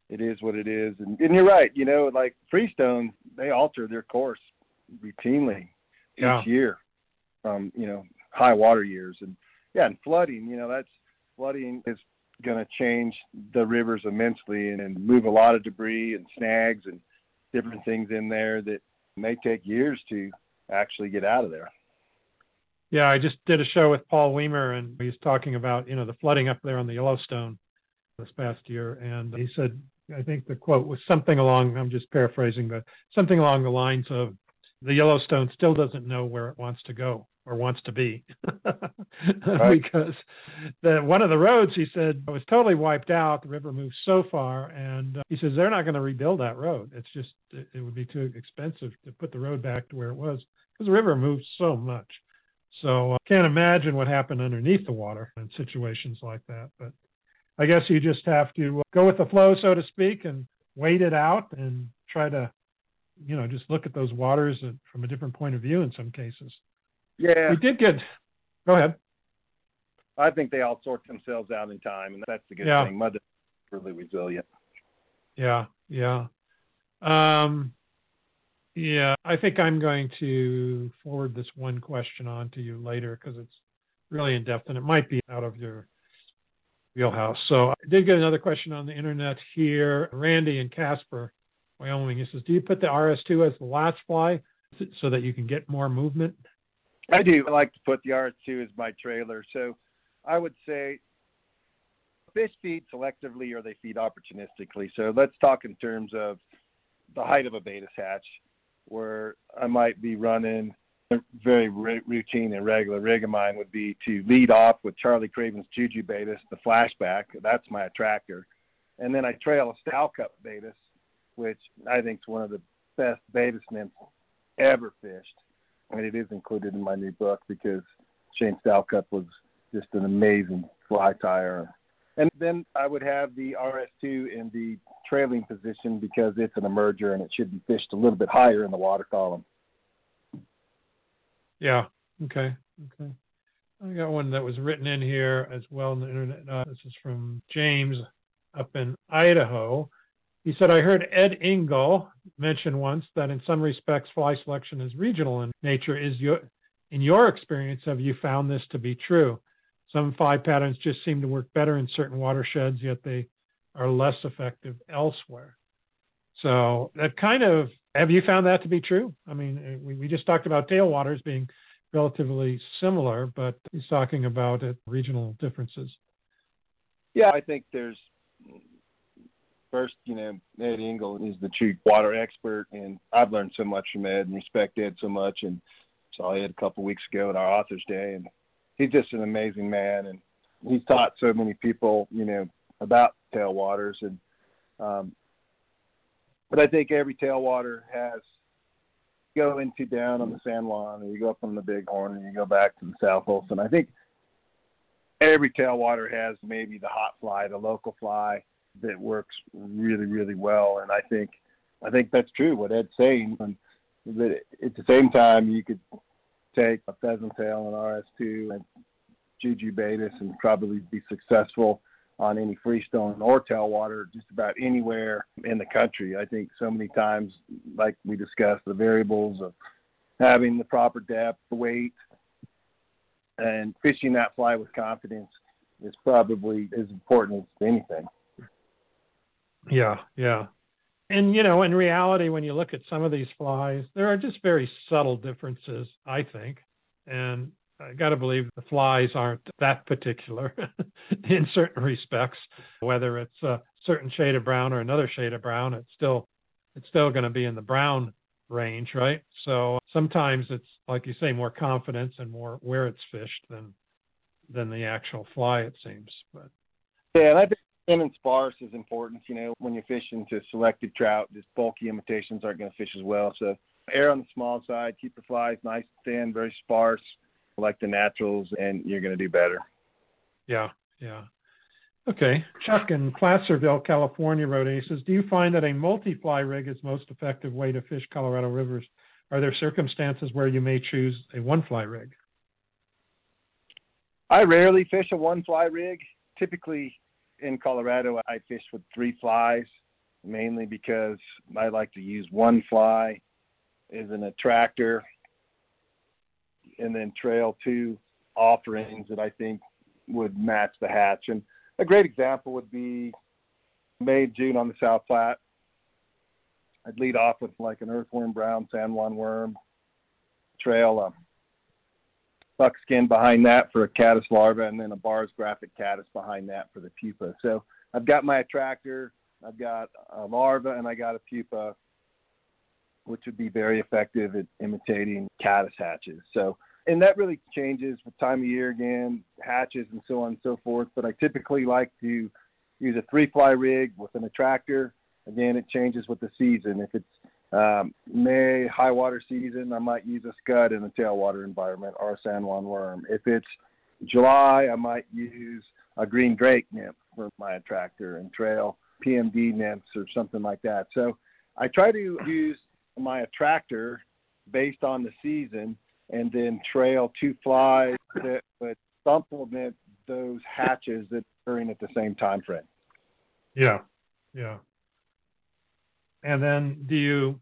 it is what it is. And, and you're right. You know, like freestone, they alter their course routinely yeah. each year from you know high water years. And yeah, and flooding. You know, that's flooding is going to change the rivers immensely and, and move a lot of debris and snags and different things in there that may take years to actually get out of there. Yeah, I just did a show with Paul Weamer, and he's talking about you know the flooding up there on the Yellowstone this past year, and he said I think the quote was something along I'm just paraphrasing, but something along the lines of the Yellowstone still doesn't know where it wants to go or wants to be. Right. because the one of the roads he said was totally wiped out. The river moved so far and uh, he says they're not going to rebuild that road. It's just it, it, would be too expensive to put the road back to where it was because the river moved so much. So I uh, can't imagine what happened underneath the water in situations like that but I guess you just have to uh, go with the flow so to speak and wait it out and try to you know just look at those waters from a different point of view in some cases yeah. We did get. Go ahead. I think they all sort themselves out in time, and that's the good yeah. thing. Mother really resilient. Yeah, yeah. Um, yeah, I think I'm going to forward this one question on to you later because it's really in depth and it might be out of your wheelhouse. So I did get another question on the internet here. Randy and Casper, Wyoming. He says, "Do you put the RS2 as the last fly so that you can get more movement?" I do. I like to put the RS2 as my trailer. So I would say fish feed selectively or they feed opportunistically. So let's talk in terms of the height of a Baetis hatch, where I might be running a very routine and regular rig of mine would be to lead off with Charlie Craven's Juju Baetis, the flashback. That's my attractor. And then I trail a Stalcup Baetis, which I think is one of the best Baetis nymphs ever fished and it is included in my new book because Shane Stalcup was just an amazing fly tire. And then I would have the RS2 in the trailing position because it's an emerger and it should be fished a little bit higher in the water column. Yeah. Okay. Okay. I got one that was written in here as well on the internet. Uh, this is from James up in Idaho. He said, I heard Ed Engel mention once that in some respects fly selection is regional in nature. Is your, in your experience, have you found this to be true? Some fly patterns just seem to work better in certain watersheds, yet they are less effective elsewhere. So that kind of, have you found that to be true? I mean, uh, we, we just talked about tailwaters being relatively similar, but he's talking about it, regional differences. Yeah, I think there's first, you know, Ed Engel is the true water expert, and I've learned so much from Ed and respect Ed so much. And saw Ed a couple weeks ago at our Authors Day, and he's just an amazing man, and he's taught so many people, you know, about tailwaters. And um, but I think every tailwater has go into down on the San Juan, and you go up on the Bighorn, and you go back to the South Holston. I think every tailwater has maybe the hot fly, the local fly, that works really, really well. And I think I think that's true what Ed's saying. And that at the same time, you could take a pheasant tail and RS2 and Juju Baetis and probably be successful on any freestone or tailwater just about anywhere in the country. I think so many times, like we discussed, the variables of having the proper depth, the weight, and fishing that fly with confidence is probably as important as anything. Yeah, yeah. And you know, in reality, when you look at some of these flies, there are just very subtle differences, I think. And I got to believe the flies aren't that particular in certain respects. Whether it's a certain shade of brown or another shade of brown, it's still it's still going to be in the brown range, right? So sometimes it's like you say, more confidence and more where it's fished than than the actual fly. It seems, but yeah, and I think thin and sparse is important. You know, when you're fishing to selected trout, just bulky imitations aren't going to fish as well. So err on the small side, keep your flies nice, thin, very sparse, like the naturals, and you're going to do better. Yeah, yeah. Okay. Chuck in Placerville, California wrote he says, Do you find that a multi fly rig is most effective way to fish Colorado rivers? Are there circumstances where you may choose a one fly rig? I rarely fish a one fly rig. Typically, in Colorado, I fish with three flies mainly because I like to use one fly as an attractor and then trail two offerings that I think would match the hatch. And a great example would be May, June on the South Platte. I'd lead off with like an earthworm brown San Juan worm, trail a buckskin behind that for a caddis larva, and then a Barr's graphic caddis behind that for the pupa. So I've got my attractor, I've got a larva, and I got a pupa, which would be very effective at imitating caddis hatches. So, and that really changes with time of year again, hatches and so on and so forth. But I typically like to use a three fly rig with an attractor. Again, it changes with the season. If it's um, May high water season, I might use a scud in a tailwater environment or a San Juan worm. If it's July, I might use a green drake nymph for my attractor and trail PMD nymphs or something like that. So I try to use my attractor based on the season and then trail two flies that would supplement those hatches that are occurring at the same time frame. Yeah, yeah. And then do you,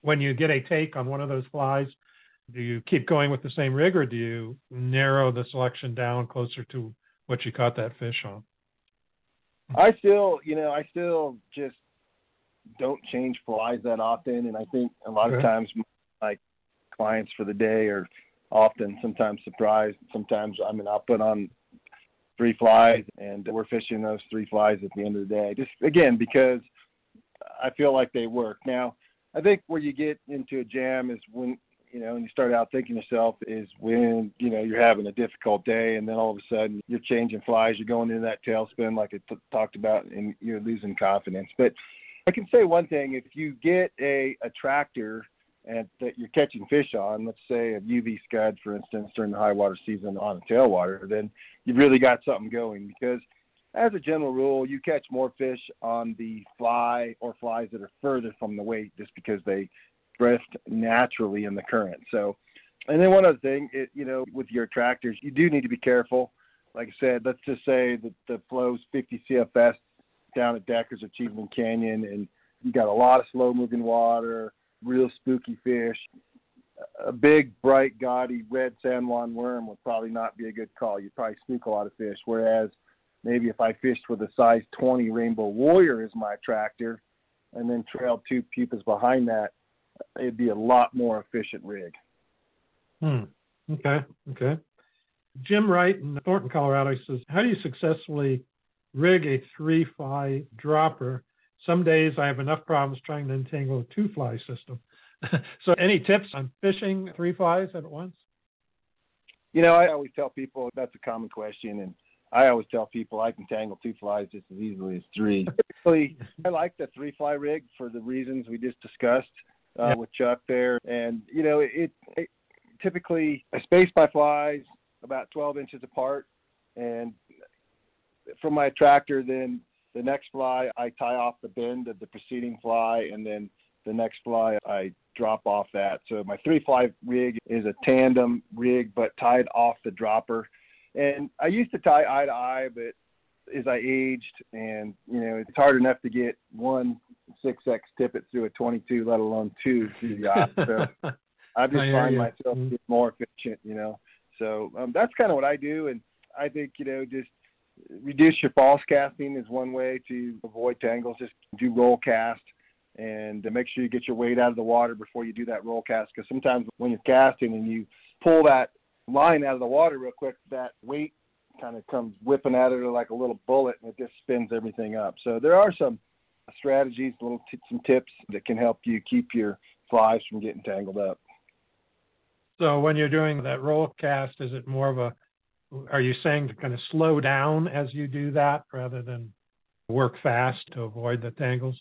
when you get a take on one of those flies, do you keep going with the same rig or do you narrow the selection down closer to what you caught that fish on? I still, you know, I still just don't change flies that often, and I think a lot okay. of times my clients for the day are often sometimes surprised. Sometimes I mean I'll put on three flies and we're fishing those three flies at the end of the day. Just again because I feel like they work. Now I think where you get into a jam is when you know, and you start out thinking yourself is when, you know, you're having a difficult day and then all of a sudden you're changing flies, you're going into that tailspin like I t- talked about and you're losing confidence. But I can say one thing, if you get a attractor and that you're catching fish on, let's say a UV scud, for instance, during the high water season on a tailwater, then you've really got something going because as a general rule, you catch more fish on the fly or flies that are further from the weight just because they drift naturally in the current. So, and then one other thing, it, you know, with your tractors, you do need to be careful. Like I said, let's just say that the flow's 50 CFS down at Deckers or Canyon, and you got a lot of slow moving water, real spooky fish. A big, bright, gaudy red San Juan worm would probably not be a good call. You'd probably spook a lot of fish. Whereas maybe if I fished with a size 20 Rainbow Warrior as my attractor, and then trailed two pupas behind that, it'd be a lot more efficient rig. Hmm. Okay. Okay. Jim Wright in Thornton, Colorado says, "How do you successfully rig a three fly dropper? Some days I have enough problems trying to entangle a two fly system. so, any tips on fishing three flies at once?" You know, I always tell people that's a common question, and I always tell people I can tangle two flies just as easily as three. I like the three fly rig for the reasons we just discussed uh, yeah. with Chuck there, and you know it, it typically I space my flies about 12 inches apart, and from my tractor, then the next fly I tie off the bend of the preceding fly, and then the next fly I drop off that. So my three fly rig is a tandem rig, but tied off the dropper. And I used to tie eye to eye, but as I aged, and you know, it's hard enough to get one six X tippet through a 22, let alone two through the eye. So I just I find myself mm-hmm. more efficient, you know. So um, that's kind of what I do, and I think you know just reduce your false casting is one way to avoid tangles. Just do roll cast and to make sure you get your weight out of the water before you do that roll cast. Because sometimes when you're casting and you pull that line out of the water real quick, that weight kind of comes whipping at it like a little bullet and it just spins everything up. So there are some strategies, little t- some tips that can help you keep your flies from getting tangled up. So when you're doing that roll cast, is it more of a are you saying to kind of slow down as you do that rather than work fast to avoid the tangles?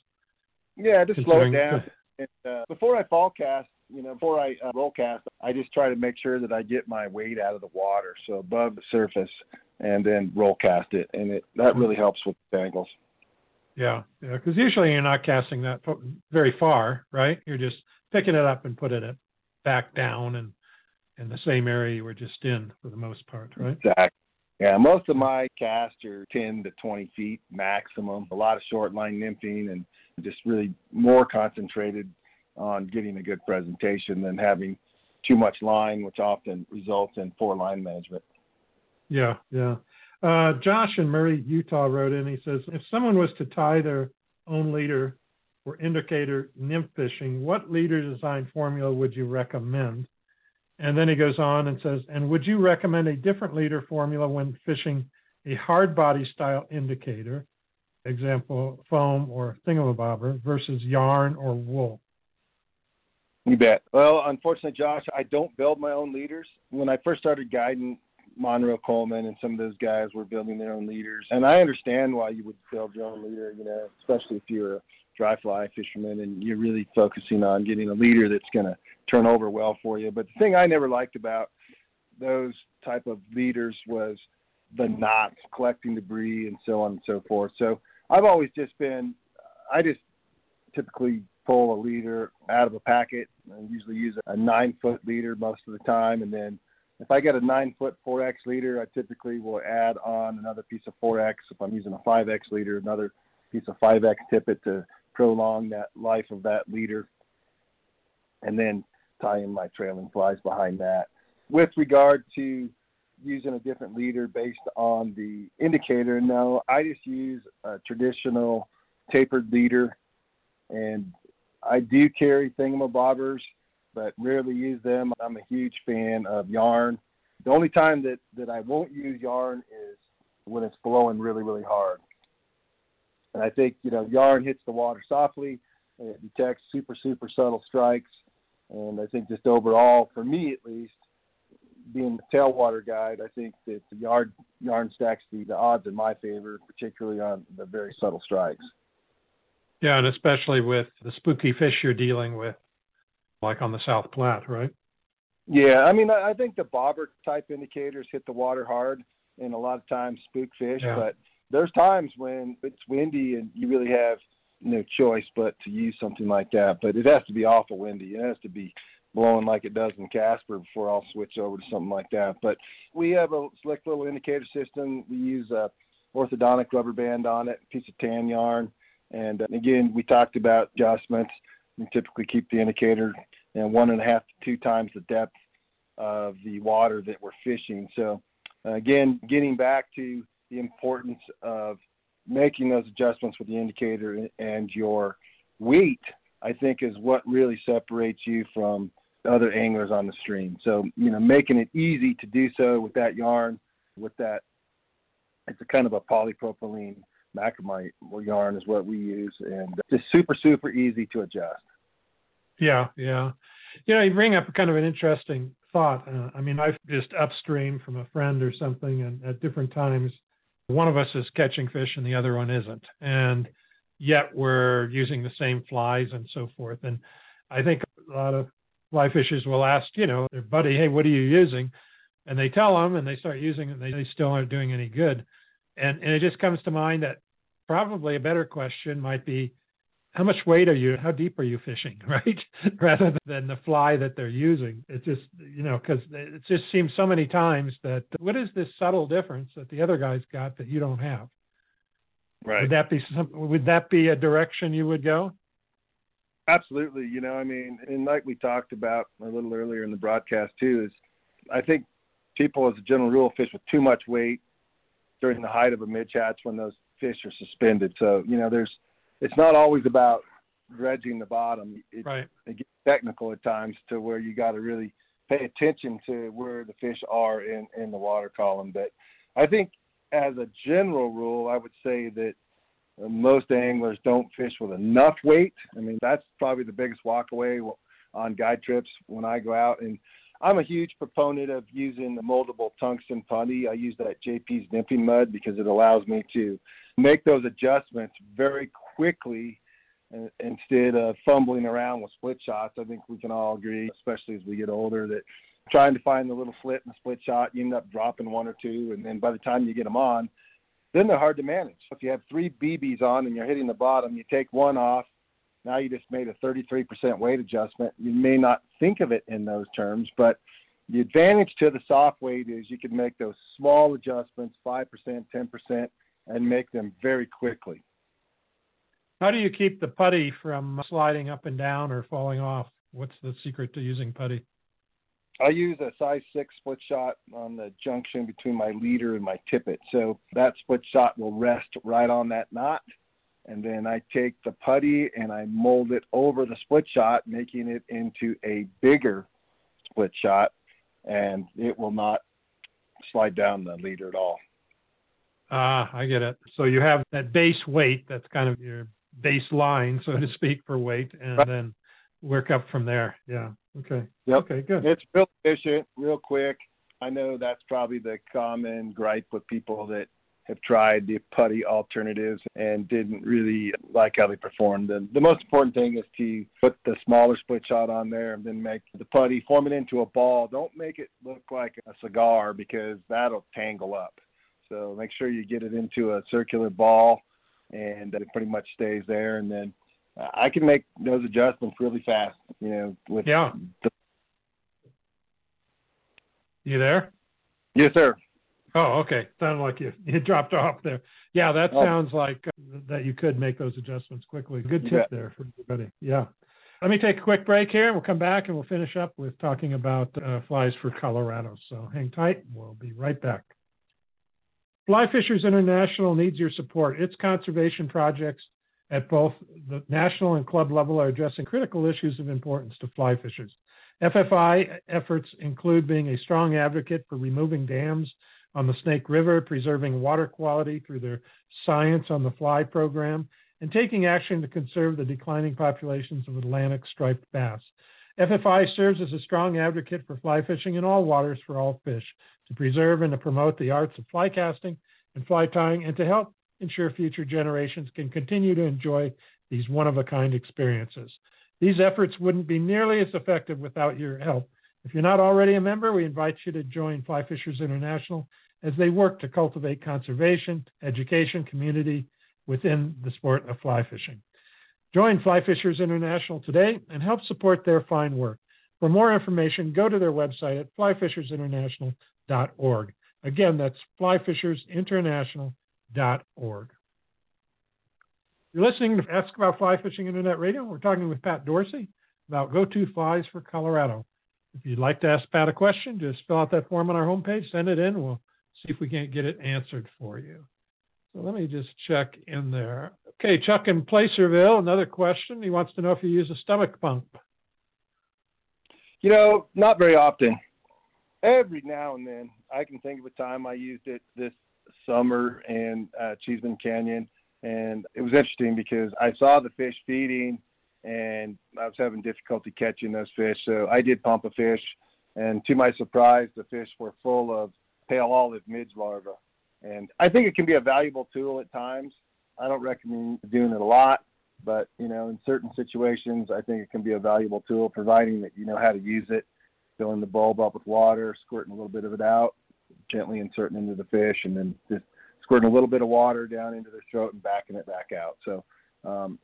Yeah, just slow it down. And, uh, before I fall cast, you know, before I uh, roll cast, I just try to make sure that I get my weight out of the water, so above the surface, and then roll cast it, and it that really helps with tangles. Yeah, yeah, because usually you're not casting that very far, right? You're just picking it up and putting it back down and in the same area you were just in for the most part, right? Exactly. Yeah, most of my casts are 10 to 20 feet maximum. A lot of short line nymphing, and just really more concentrated on getting a good presentation than having too much line, which often results in poor line management. Yeah, yeah. Uh, Josh in Murray, Utah wrote in. He says, if someone was to tie their own leader or indicator nymph fishing, what leader design formula would you recommend? And then he goes on and says, and would you recommend a different leader formula when fishing a hard body style indicator, example, foam or thingamabobber, versus yarn or wool? You bet. Well, unfortunately, Josh, I don't build my own leaders. When I first started guiding, Monroe Coleman and some of those guys were building their own leaders, and I understand why you would build your own leader. You know, especially if you're a dry fly fisherman and you're really focusing on getting a leader that's going to turn over well for you. But the thing I never liked about those type of leaders was the knots, collecting debris, and so on and so forth. So I've always just been, I just typically pull a leader out of a packet. I usually use a nine foot leader most of the time, and then if I get a nine foot 4X leader, I typically will add on another piece of 4X. If I'm using a 5X leader, another piece of 5X tippet to prolong that life of that leader, and then tie in my trailing flies behind that. With regard to using a different leader based on the indicator, no, I just use a traditional tapered leader, and I do carry thingamabobbers but rarely use them. I'm a huge fan of yarn. The only time that, that I won't use yarn is when it's blowing really, really hard. And I think, you know, yarn hits the water softly it detects super, super subtle strikes. And I think just overall, for me at least, being the tailwater guide, I think that the yard yarn stacks the, the odds in my favor, particularly on the very subtle strikes. Yeah, and especially with the spooky fish you're dealing with like on the South Platte, right? Yeah, I mean, I think the bobber type indicators hit the water hard, and a lot of times spook fish. Yeah. But there's times when it's windy and you really have no choice but to use something like that. But it has to be awful windy. It has to be blowing like it does in Casper before I'll switch over to something like that. But we have a slick little indicator system. We use a orthodontic rubber band on it, a piece of tan yarn, and uh, again, we talked about adjustments. We typically keep the indicator and one and a half to two times the depth of the water that we're fishing. So, uh, again, getting back to the importance of making those adjustments with the indicator and your weight, I think, is what really separates you from other anglers on the stream. So, you know, making it easy to do so with that yarn, with that, it's a kind of a polypropylene macromite yarn is what we use, and just super, super easy to adjust. Yeah, yeah. You know, you bring up kind of an interesting thought. Uh, I mean, I've just upstream from a friend or something, and at different times, one of us is catching fish and the other one isn't, and yet we're using the same flies and so forth. And I think a lot of fly fishers will ask, you know, their buddy, "Hey, what are you using?" And they tell them, and they start using it, and they still aren't doing any good. And and it just comes to mind that probably a better question might be, how much weight are you how deep are you fishing right? Rather than the fly that they're using. It just you know because it just seems so many times that what is this subtle difference that the other guy's got that you don't have? Right. Would that be some would that be a direction you would go? Absolutely. You know i mean and like we talked about a little earlier in the broadcast too is i think people as a general rule fish with too much weight during the height of a midge hatch when those fish are suspended so you know there's it's not always about dredging the bottom. It, right. it gets technical at times to where you got to really pay attention to where the fish are in in the water column. But I think as a general rule, I would say that most anglers don't fish with enough weight. I mean, that's probably the biggest walkaway on guide trips when I go out. And I'm a huge proponent of using the moldable tungsten putty. I use that JP's nymphing mud because it allows me to make those adjustments very quickly instead of fumbling around with split shots. I think we can all agree, especially as we get older, that trying to find the little slit in the split shot, you end up dropping one or two, and then by the time you get them on, then they're hard to manage. If you have three BBs on and you're hitting the bottom, you take one off. Now you just made a 33% weight adjustment. You may not think of it in those terms, but the advantage to the soft weight is you can make those small adjustments, 5%, 10%, and make them very quickly. How do you keep the putty from sliding up and down or falling off? What's the secret to using putty? I use a size six split shot on the junction between my leader and my tippet. So that split shot will rest right on that knot. And then I take the putty and I mold it over the split shot, making it into a bigger split shot. And it will not slide down the leader at all. Ah, I get it. So you have that base weight that's kind of your baseline, so to speak, for weight, and right. then work up from there. Yeah. Okay. Yep. Okay, good. It's real efficient, real quick. I know that's probably the common gripe with people that have tried the putty alternatives and didn't really like how they performed. And the most important thing is to put the smaller split shot on there and then make the putty, form it into a ball. Don't make it look like a cigar because that'll tangle up. So make sure you get it into a circular ball and that it pretty much stays there. And then I can make those adjustments really fast, you know, with yeah. The... You there? Yes, sir. Oh, okay. Sounded like you you dropped off there. Yeah, that oh. sounds like uh, that you could make those adjustments quickly. Good tip there for everybody. Yeah. Let me take a quick break here, and we'll come back and we'll finish up with talking about uh, flies for Colorado. So hang tight. We'll be right back. Fly Fishers International needs your support. Its conservation projects at both the national and club level are addressing critical issues of importance to fly fishers. FFI efforts include being a strong advocate for removing dams on the Snake River, preserving water quality through their Science on the Fly program, and taking action to conserve the declining populations of Atlantic striped bass. FFI serves as a strong advocate for fly fishing in all waters for all fish, to preserve and to promote the arts of fly casting and fly tying, and to help ensure future generations can continue to enjoy these one of a kind experiences. These efforts wouldn't be nearly as effective without your help. If you're not already a member, we invite you to join Fly Fishers International as they work to cultivate conservation, education, community within the sport of fly fishing. Join Fly Fishers International today and help support their fine work. For more information, go to their website at flyfishersinternational.org. Again, that's flyfishersinternational.org org. You're listening to Ask About Fly Fishing Internet Radio. We're talking with Pat Dorsey about go to flies for Colorado. If you'd like to ask Pat a question, just fill out that form on our homepage, send it in. We'll see if we can't get it answered for you. So let me just check in there. Okay, Chuck in Placerville, another question. He wants to know if you use a stomach pump. You know, not very often. Every now and then, I can think of a time I used it this summer in uh, Cheesman Canyon, and it was interesting because I saw the fish feeding, and I was having difficulty catching those fish. So I did pump a fish, and to my surprise, the fish were full of pale olive midge larvae. And I think it can be a valuable tool at times. I don't recommend doing it a lot, but you know, in certain situations, I think it can be a valuable tool, providing that you know how to use it. Filling the bulb up with water, squirting a little bit of it out, gently inserting into the fish, and then just squirting a little bit of water down into their throat and backing it back out. So um,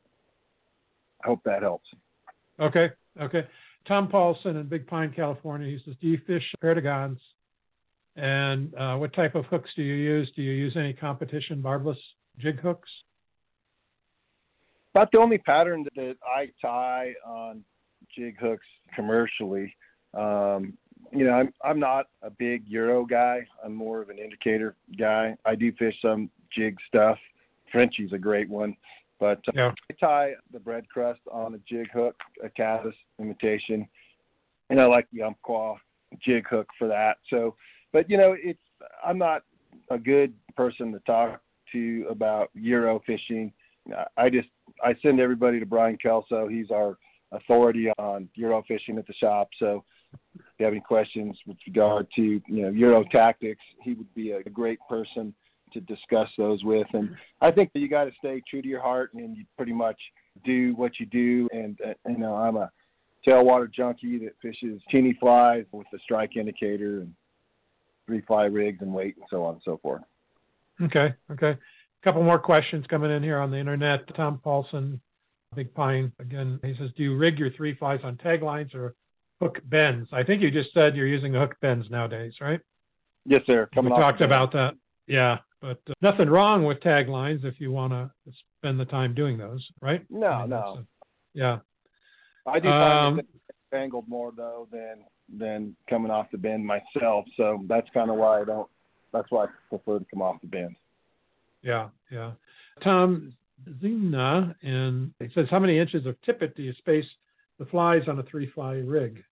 I hope that helps. Okay. Okay. Tom Paulson in Big Pine, California. He says, "Do you fish perdigons? And uh, what type of hooks do you use? Do you use any competition barbless jig hooks?" About the only pattern that I tie on jig hooks commercially. Um, you know, I'm I'm not a big Euro guy. I'm more of an indicator guy. I do fish some jig stuff. Frenchie's a great one, but uh, yeah. I tie the bread crust on a jig hook, a caddis imitation, and I like the umpqua jig hook for that. So, but you know, it's I'm not a good person to talk to about Euro fishing. I just I send everybody to Brian Kelso. He's our authority on Euro fishing at the shop. So if you have any questions with regard to you know Euro tactics, he would be a great person to discuss those with. And I think that you got to stay true to your heart and you pretty much do what you do. And uh, you know, I'm a tailwater junkie that fishes teeny flies with a strike indicator and three fly rigs and weight and so on and so forth. Okay, okay. A couple more questions coming in here on the internet. Tom Paulson, Big Pine, again, he says, do you rig your three flies on tag lines or hook bends. I think you just said you're using hook bends nowadays, right? Yes, sir. Coming we talked about that. Yeah, but uh, nothing wrong with taglines if you want to spend the time doing those, right? No, I mean, no. a, yeah. I do find Um, it angled more though than than coming off the bend myself. So that's kind of why I don't. That's why I prefer to come off the bend. Yeah, yeah. Tom Zina, and it says, how many inches of tippet do you space the flies on a three fly rig?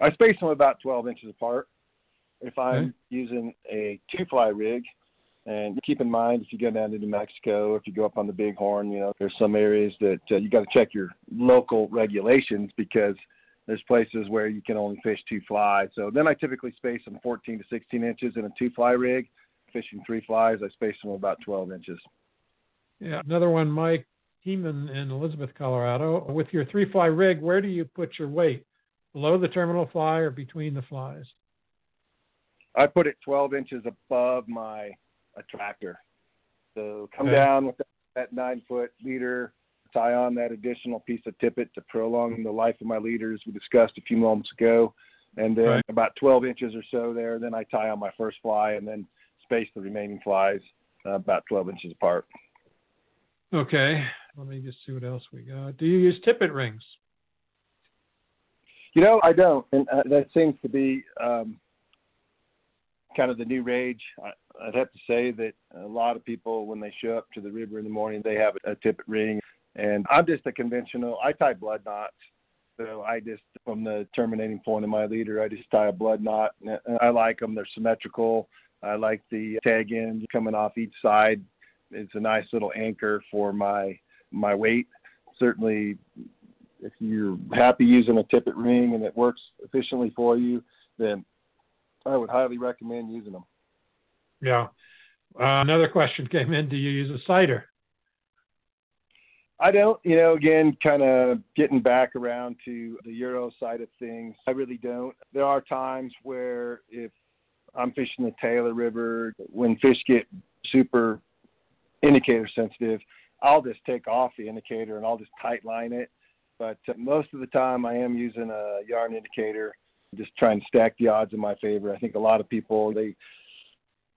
I space them about 12 inches apart. If I'm Okay. using a two fly rig, and keep in mind if you go down to New Mexico, if you go up on the Bighorn, you know there's some areas that uh, you got to check your local regulations because there's places where you can only fish two flies. So then I typically space them 14 to 16 inches in a two fly rig. Fishing three flies, I space them about 12 inches. Yeah. Another one, Mike Heeman in Elizabeth, Colorado. With your three fly rig, where do you put your weight? Below the terminal fly or between the flies? I put it 12 inches above my attractor. So come Okay. down with that, that nine foot leader, tie on that additional piece of tippet to prolong the life of my leaders we discussed a few moments ago. And then Right. about 12 inches or so there, then I tie on my first fly and then space the remaining flies uh, about 12 inches apart. Okay. Let me just see what else we got. Do you use tippet rings? You know, I don't, and uh, that seems to be um, kind of the new rage. I, I'd have to say that a lot of people, when they show up to the river in the morning, they have a, tippet ring, and I'm just a conventional. I tie blood knots, so I just from the terminating point of my leader, I just tie a blood knot, and I like them. They're symmetrical. I like the tag end coming off each side. It's a nice little anchor for my my weight. Certainly, if you're happy using a tippet ring and it works efficiently for you, then I would highly recommend using them. Yeah. Uh, another question came in. Do you use a sighter? I don't, you know, again, kind of getting back around to the Euro side of things. I really don't. There are times where if I'm fishing the Taylor River, when fish get super indicator sensitive, I'll just take off the indicator and I'll just tight line it. But most of the time, I am using a yarn indicator, just trying to stack the odds in my favor. I think a lot of people they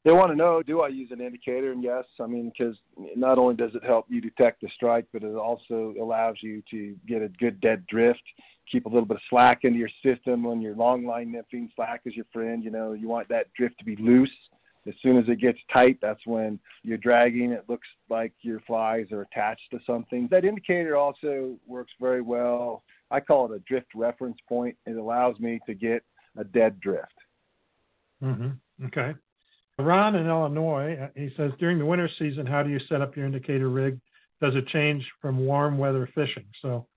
they want to know, do I use an indicator? And yes, I mean, because not only does it help you detect the strike, but it also allows you to get a good dead drift, keep a little bit of slack into your system when you're long line nymphing. Slack is your friend. You know, you want that drift to be loose. As soon as it gets tight, that's when you're dragging. It looks like your flies are attached to something. That indicator also works very well. I call it a drift reference point. It allows me to get a dead drift. Mm-hmm. Okay. Ron in Illinois, uh, he says, during the winter season, how do you set up your indicator rig? Does it change from warm weather fishing? So,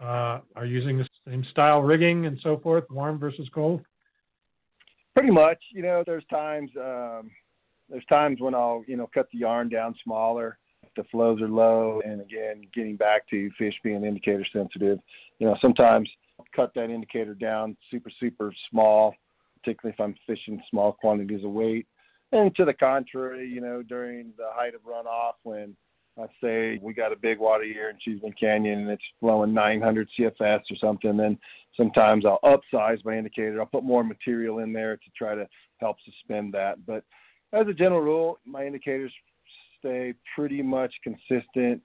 uh, are you using the same style rigging and so forth, warm versus cold? Pretty much. You know, there's times um, there's times when I'll you know cut the yarn down smaller the flows are low, and again, getting back to fish being indicator sensitive. You know, sometimes cut that indicator down super super small, particularly if I'm fishing small quantities of weight. And to the contrary, you know, during the height of runoff when let's say we got a big water here in Cheesman Canyon and it's flowing 900 CFS or something, then sometimes I'll upsize my indicator. I'll put more material in there to try to help suspend that. But as a general rule, my indicators pretty much consistent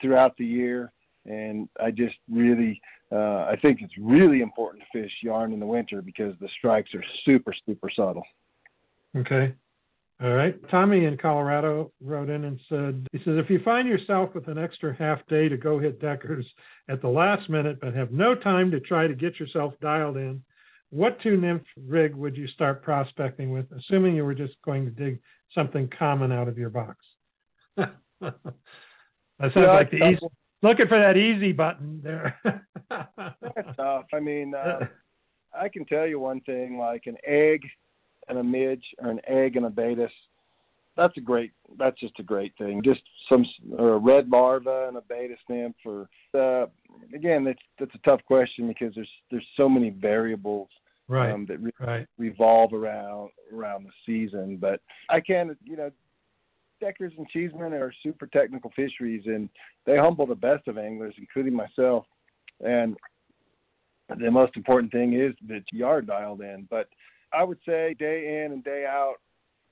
throughout the year. And I just really, uh, I think it's really important to fish yarn in the winter because the strikes are super, super subtle. Okay. All right. Tommy in Colorado wrote in and said, he says, if you find yourself with an extra half day to go hit deckers at the last minute, but have no time to try to get yourself dialed in, what two nymph rig would you start prospecting with, assuming you were just going to dig something common out of your box? That sounds Yeah, like the easy, looking for that easy button there. That's tough. I mean, uh, I can tell you one thing: like an egg and a midge, or an egg and a baetis. That's a great. That's just a great thing. Just some or a red larva and a baetis nymph. Or uh, again, that's that's a tough question because there's there's so many variables right. um, that re- right. revolve around around the season. But I can, you know, Deckers and Cheesman are super technical fisheries, and they humble the best of anglers, including myself. And the most important thing is that you are dialed in. But I would say day in and day out,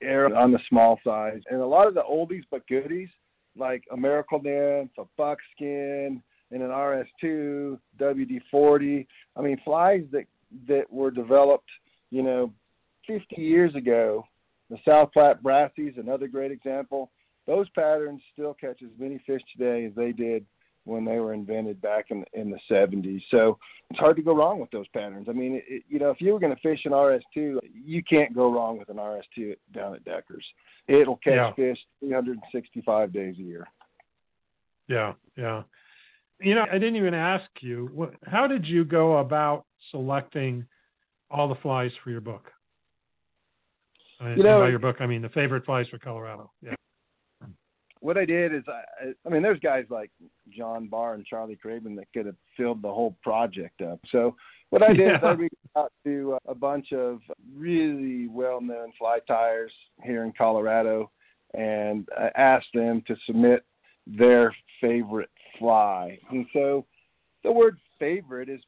err on the small size. And a lot of the oldies but goodies, like a Miracle Nymph, a Buckskin, and an RS2, WD40. I mean, flies that that were developed, you know, 50 years ago. The South Platte Brassies, another great example. Those patterns still catch as many fish today as they did when they were invented back in in the 70s. So it's hard to go wrong with those patterns. I mean, it, you know, if you were going to fish an RS2, you can't go wrong with an RS2 down at Deckers. It'll catch yeah. fish 365 days a year. Yeah, yeah. You know, I didn't even ask you, how did you go about selecting all the flies for your book? You know, by your book, I mean the favorite flies for Colorado. Yeah what I did is I, I mean, there's guys like John Barr and Charlie Craven that could have filled the whole project up. So what I did yeah. is I reached out to uh, a bunch of really well-known fly tyers here in Colorado, and I asked them to submit their favorite fly. And so the word favorite is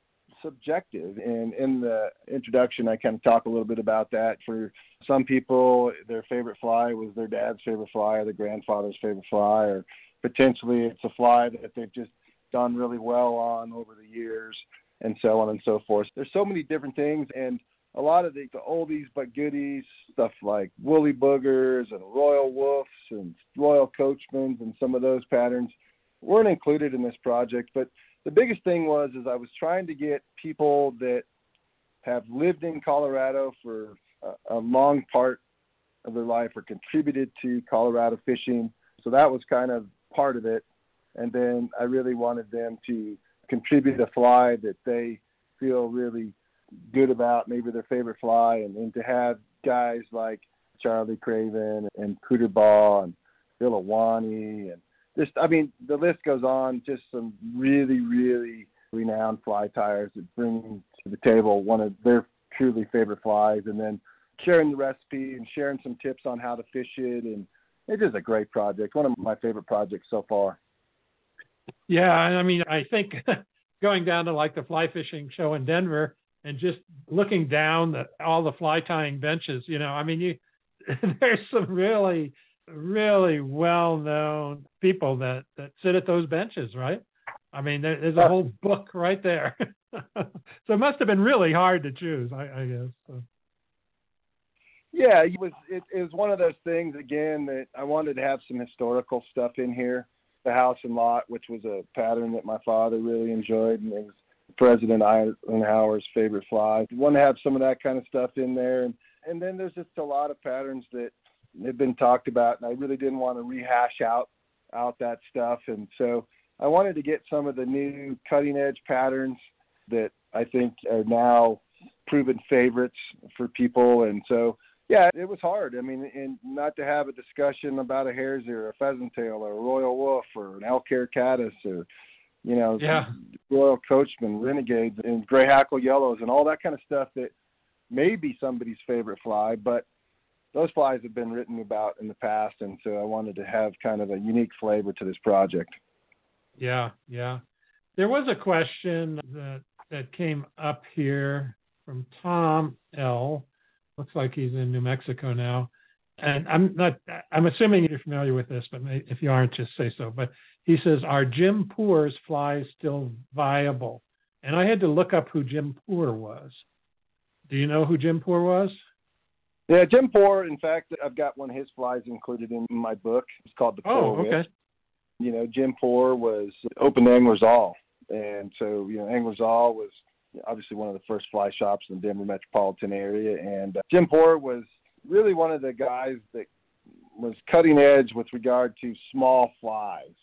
subjective. And in the introduction, I kind of talk a little bit about that. For some people, their favorite fly was their dad's favorite fly or their grandfather's favorite fly, or potentially it's a fly that they've just done really well on over the years, and so on and so forth. There's so many different things, and a lot of the, the oldies but goodies stuff like woolly buggers and royal Wulffs and royal coachmans and some of those patterns weren't included in this project, but the biggest thing was is I was trying to get people that have lived in Colorado for a, a long part of their life or contributed to Colorado fishing. So that was kind of part of it. And then I really wanted them to contribute a fly that they feel really good about, maybe their favorite fly, and, and to have guys like Charlie Craven and Cooter Ball and Bill Awani and just I mean the list goes on. Just some really really renowned fly tyers that bring to the table one of their truly favorite flies, and then sharing the recipe and sharing some tips on how to fish it, and it is a great project. One of my favorite projects so far. Yeah, I mean I think going down to like the fly fishing show in Denver and just looking down the, all the fly tying benches, you know, I mean you there's some really really well known people that that sit at those benches, right? I mean, there, there's a whole book right there. so it must have been really hard to choose, I, I guess. So. Yeah, it was. It, it was one of those things again that I wanted to have some historical stuff in here. The house and lot, which was a pattern that my father really enjoyed, and it was President Eisenhower's favorite fly. I want to have some of that kind of stuff in there, and and then there's just a lot of patterns that have been talked about, and I really didn't want to rehash out out that stuff. And so I wanted to get some of the new cutting edge patterns that I think are now proven favorites for people. And so yeah, it was hard. I mean, and not to have a discussion about a hare's ear, a pheasant tail, or a royal Wulff, or an elk hair caddis, or you know, yeah. royal coachman, renegades, and gray hackle yellows, and all that kind of stuff that may be somebody's favorite fly, but those flies have been written about in the past, and so I wanted to have kind of a unique flavor to this project. Yeah, yeah. There was a question that that came up here from Tom L. Looks like he's in New Mexico now, and I'm not. I'm assuming you're familiar with this, but if you aren't, just say so. But he says, "Are Jim Poor's flies still viable?" And I had to look up who Jim Poor was. Do you know who Jim Poor was? Yeah, Jim Poor. In fact, I've got one of his flies included in my book. It's called the Poor oh, okay. You know, Jim Poor was open to Anglers All, and so you know, Anglers All was obviously one of the first fly shops in the Denver metropolitan area, and uh, Jim Poor was really one of the guys that was cutting edge with regard to small flies.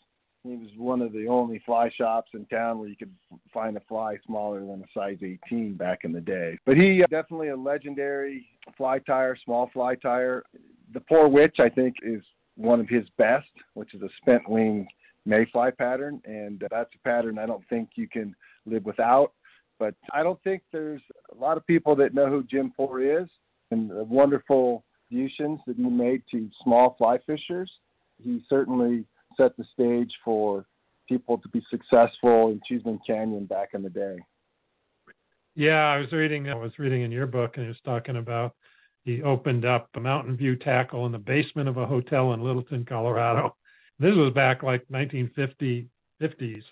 He was one of the only fly shops in town where you could find a fly smaller than a size 18 back in the day. But he uh, definitely a legendary fly tyer, small fly tyer. The Poor Witch, I think, is one of his best, which is a spent wing mayfly pattern, and uh, that's a pattern I don't think you can live without. But I don't think there's a lot of people that know who Jim Poor is and the wonderful contributions that he made to small fly fishers. He certainly set the stage for people to be successful in Cheesman Canyon back in the day. Yeah, I was reading. I was reading in your book, and he was talking about he opened up a Mountain View tackle in the basement of a hotel in Littleton, Colorado, This was back like 1950 50s.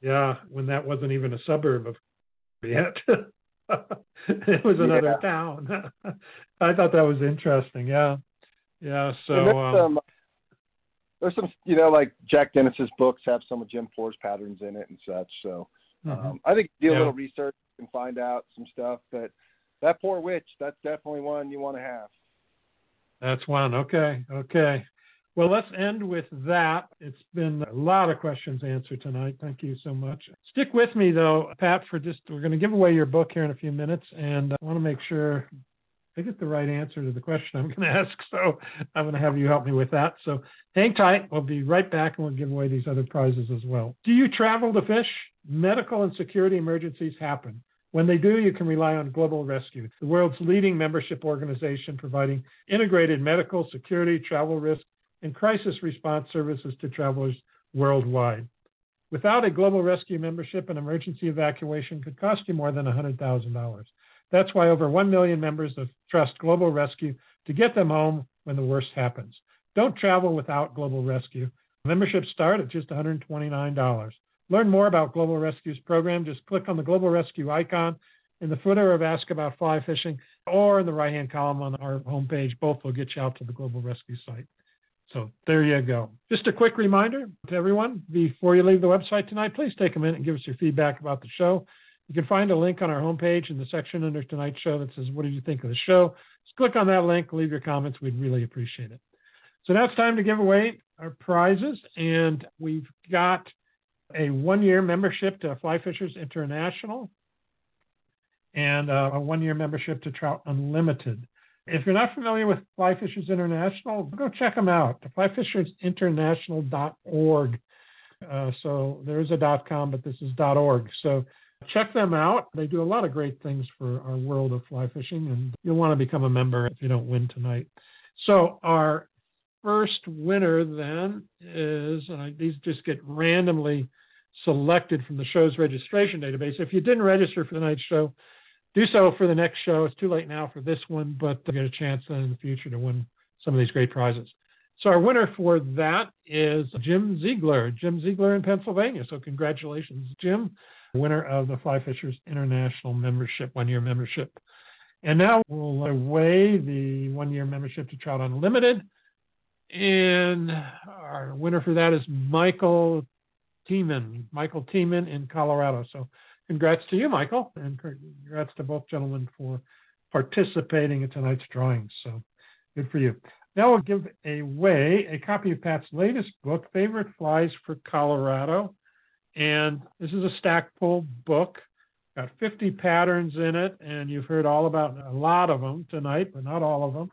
Yeah, when that wasn't even a suburb of yet. it was another yeah. town. I thought that was interesting. Yeah, yeah. So um, some, there's some, you know, like Jack Dennis's books have some of Jim Poor's patterns in it and such. So mm-hmm. um, I think do a yeah. little research and find out some stuff. But that poor witch, that's definitely one you want to have. That's one. Okay. Okay. Well, let's end with that. It's been a lot of questions answered tonight. Thank you so much. Stick with me, though, Pat, for just, we're going to give away your book here in a few minutes, and I want to make sure I get the right answer to the question I'm going to ask. So I'm going to have you help me with that. So hang tight. We'll be right back and we'll give away these other prizes as well. Do you travel to fish? Medical and security emergencies happen. When they do, you can rely on Global Rescue, the world's leading membership organization providing integrated medical, security, travel risk, and crisis response services to travelers worldwide. Without a Global Rescue membership, an emergency evacuation could cost you more than $100,000. That's why over 1 million members have trust Global Rescue to get them home when the worst happens. Don't travel without Global Rescue. Memberships start at just $129. Learn more about Global Rescue's program. Just click on the Global Rescue icon in the footer of Ask About Fly Fishing or in the right hand column on our homepage. Both will get you out to the Global Rescue site. So there you go. Just a quick reminder to everyone before you leave the website tonight, please take a minute and give us your feedback about the show. You can find a link on our homepage in the section under tonight's show that says, What did you think of the show? Just click on that link, leave your comments. We'd really appreciate it. So now it's time to give away our prizes. And we've got a one year membership to Fly Fishers International and uh, a one year membership to Trout Unlimited. If you're not familiar with Fly Fishers International, go check them out. Flyfishersinternational.org. Uh, so there is a .com, but this is .org. So check them out. They do a lot of great things for our world of fly fishing, and you'll want to become a member if you don't win tonight. So our first winner then is, and these just get randomly selected from the show's registration database. If you didn't register for tonight's show, do so for the next show. It's too late now for this one, but you get a chance then in the future to win some of these great prizes. So our winner for that is Jim Ziegler, Jim Ziegler in Pennsylvania. So congratulations, Jim, winner of the Fly Fishers International membership, one-year membership. And now we'll weigh the one-year membership to Trout Unlimited. And our winner for that is Michael Tiemann, Michael Tiemann in Colorado. So congrats to you, Michael, and congrats to both gentlemen for participating in tonight's drawing. So good for you. Now we'll give away a copy of Pat's latest book, Favorite Flies for Colorado. And this is a Stackpole book. Got 50 patterns in it, and you've heard all about a lot of them tonight, but not all of them.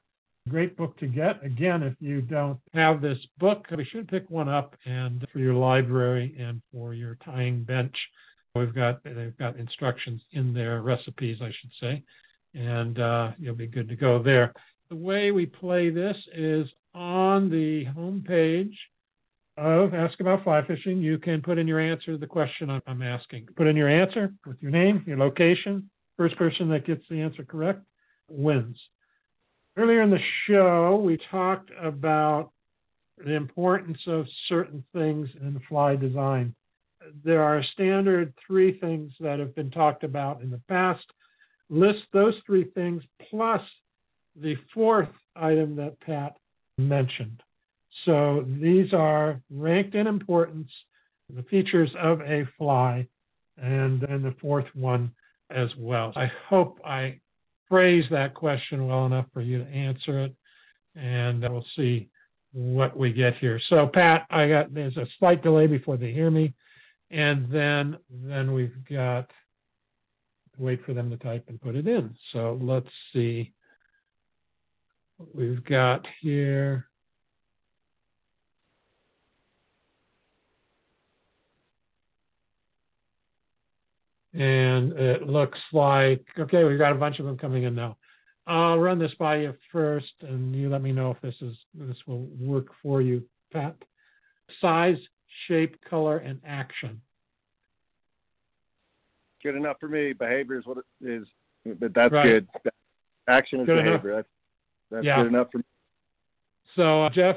Great book to get. Again, if you don't have this book, we should pick one up and for your library and for your tying bench. We've got they've got instructions in there, recipes, I should say, and uh, you'll be good to go there. The way we play this is on the home page of Ask About Fly Fishing. You can put in your answer the question I'm asking. Put in your answer with your name, your location. First person that gets the answer correct wins. Earlier in the show, we talked about the importance of certain things in fly design there are standard three things that have been talked about in the past. List those three things plus the fourth item that Pat mentioned. So these are ranked in importance, the features of a fly, and then the fourth one as well. I hope I phrase that question well enough for you to answer it, and we'll see what we get here. So, Pat, I got there's a slight delay before they hear me. And then then we've got wait for them to type and put it in. So let's see what we've got here. And it looks like, okay, we've got a bunch of them coming in now. I'll run this by you first, and you let me know if this is this will work for you, Pat. Size, shape, color, and action. Good enough for me. Behavior is what it is, but that's right. good. Action is good behavior. That's, that's yeah. good enough for me. So, uh, Jeff,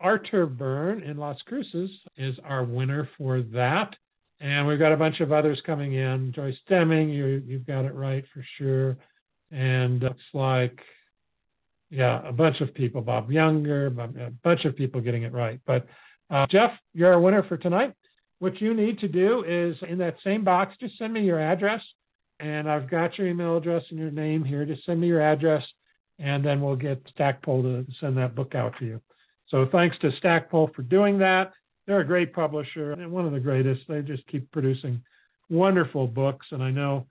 Arthur Byrne in Las Cruces is our winner for that. And we've got a bunch of others coming in. Joyce Deming, you, you've got it right for sure. And looks like, yeah, a bunch of people, Bob Younger, a bunch of people getting it right. But uh, Jeff, you're our winner for tonight. What you need to do is in that same box, just send me your address. And I've got your email address and your name here. Just send me your address, and then we'll get Stackpole to send that book out to you. So thanks to Stackpole for doing that. They're a great publisher and one of the greatest. They just keep producing wonderful books. And I know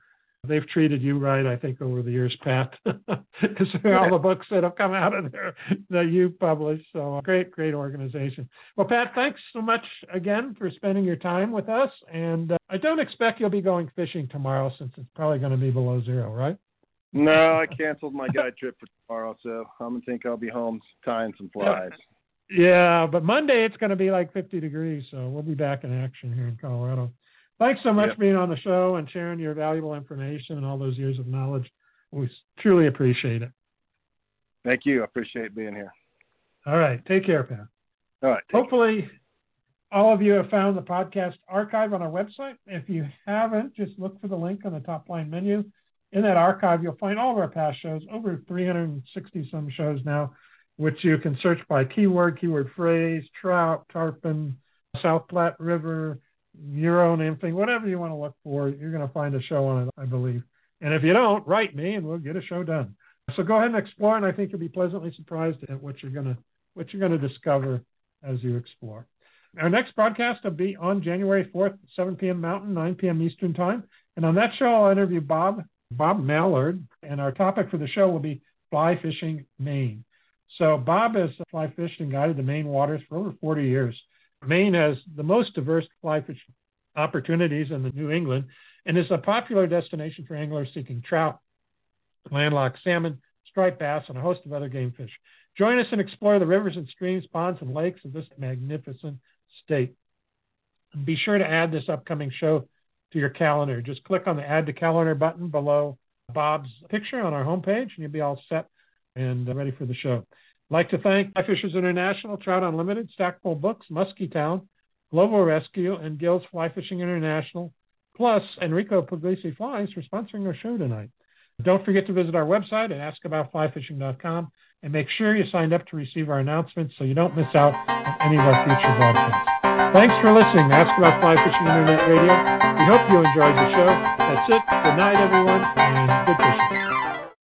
they've treated you right, I think, over the years, Pat, because all the books that have come out of there that you published. So great, great organization. Well, Pat, thanks so much again for spending your time with us. And uh, I don't expect you'll be going fishing tomorrow since it's probably going to be below zero, right? No, I canceled my guide trip for tomorrow, so I'm gonna think I'll be home tying some flies. Yeah, but Monday it's going to be like 50 degrees, so we'll be back in action here in Colorado. Thanks so much yep. for being on the show and sharing your valuable information and all those years of knowledge. We truly appreciate it. Thank you. I appreciate being here. All right. Take care, Pat. All right. Hopefully, all of you have found the podcast archive on our website. If you haven't, just look for the link on the top line menu. In that archive, you'll find all of our past shows, over 360 some shows now which you can search by keyword, keyword phrase, trout, tarpon, South Platte River, your own name whatever you want to look for, you're going to find a show on it, I believe. And if you don't, write me and we'll get a show done. So go ahead and explore, and I think you'll be pleasantly surprised at what you're going to what you're going to discover as you explore. Our next broadcast will be on January 4th, 7 p.m. Mountain, 9 p.m. Eastern Time. And on that show, I'll interview Bob Bob Mallard, and our topic for the show will be fly fishing Maine. So Bob has fly fished and guided the Maine waters for over 40 years. Maine has the most diverse fly fishing opportunities in the New England and is a popular destination for anglers seeking trout, landlocked salmon, striped bass, and a host of other game fish. Join us and explore the rivers and streams, ponds, and lakes of this magnificent state. And be sure to add this upcoming show to your calendar. Just click on the Add to Calendar button below Bob's picture on our homepage, and you'll be all set and uh, ready for the show. I'd like to thank Fly Fishers International, Trout Unlimited, Stackpole Books, Muskie Town, Global Rescue, and Gil's Fly Fishing International, plus Enrico Puglisi Flies for sponsoring our show tonight. Don't forget to visit our website at askaboutflyfishing.com and make sure you signed up to receive our announcements so you don't miss out on any of our future broadcasts. Thanks for listening to Ask About Fly Fishing Internet Radio. We hope you enjoyed the show. That's it. Good night, everyone, and good fishing.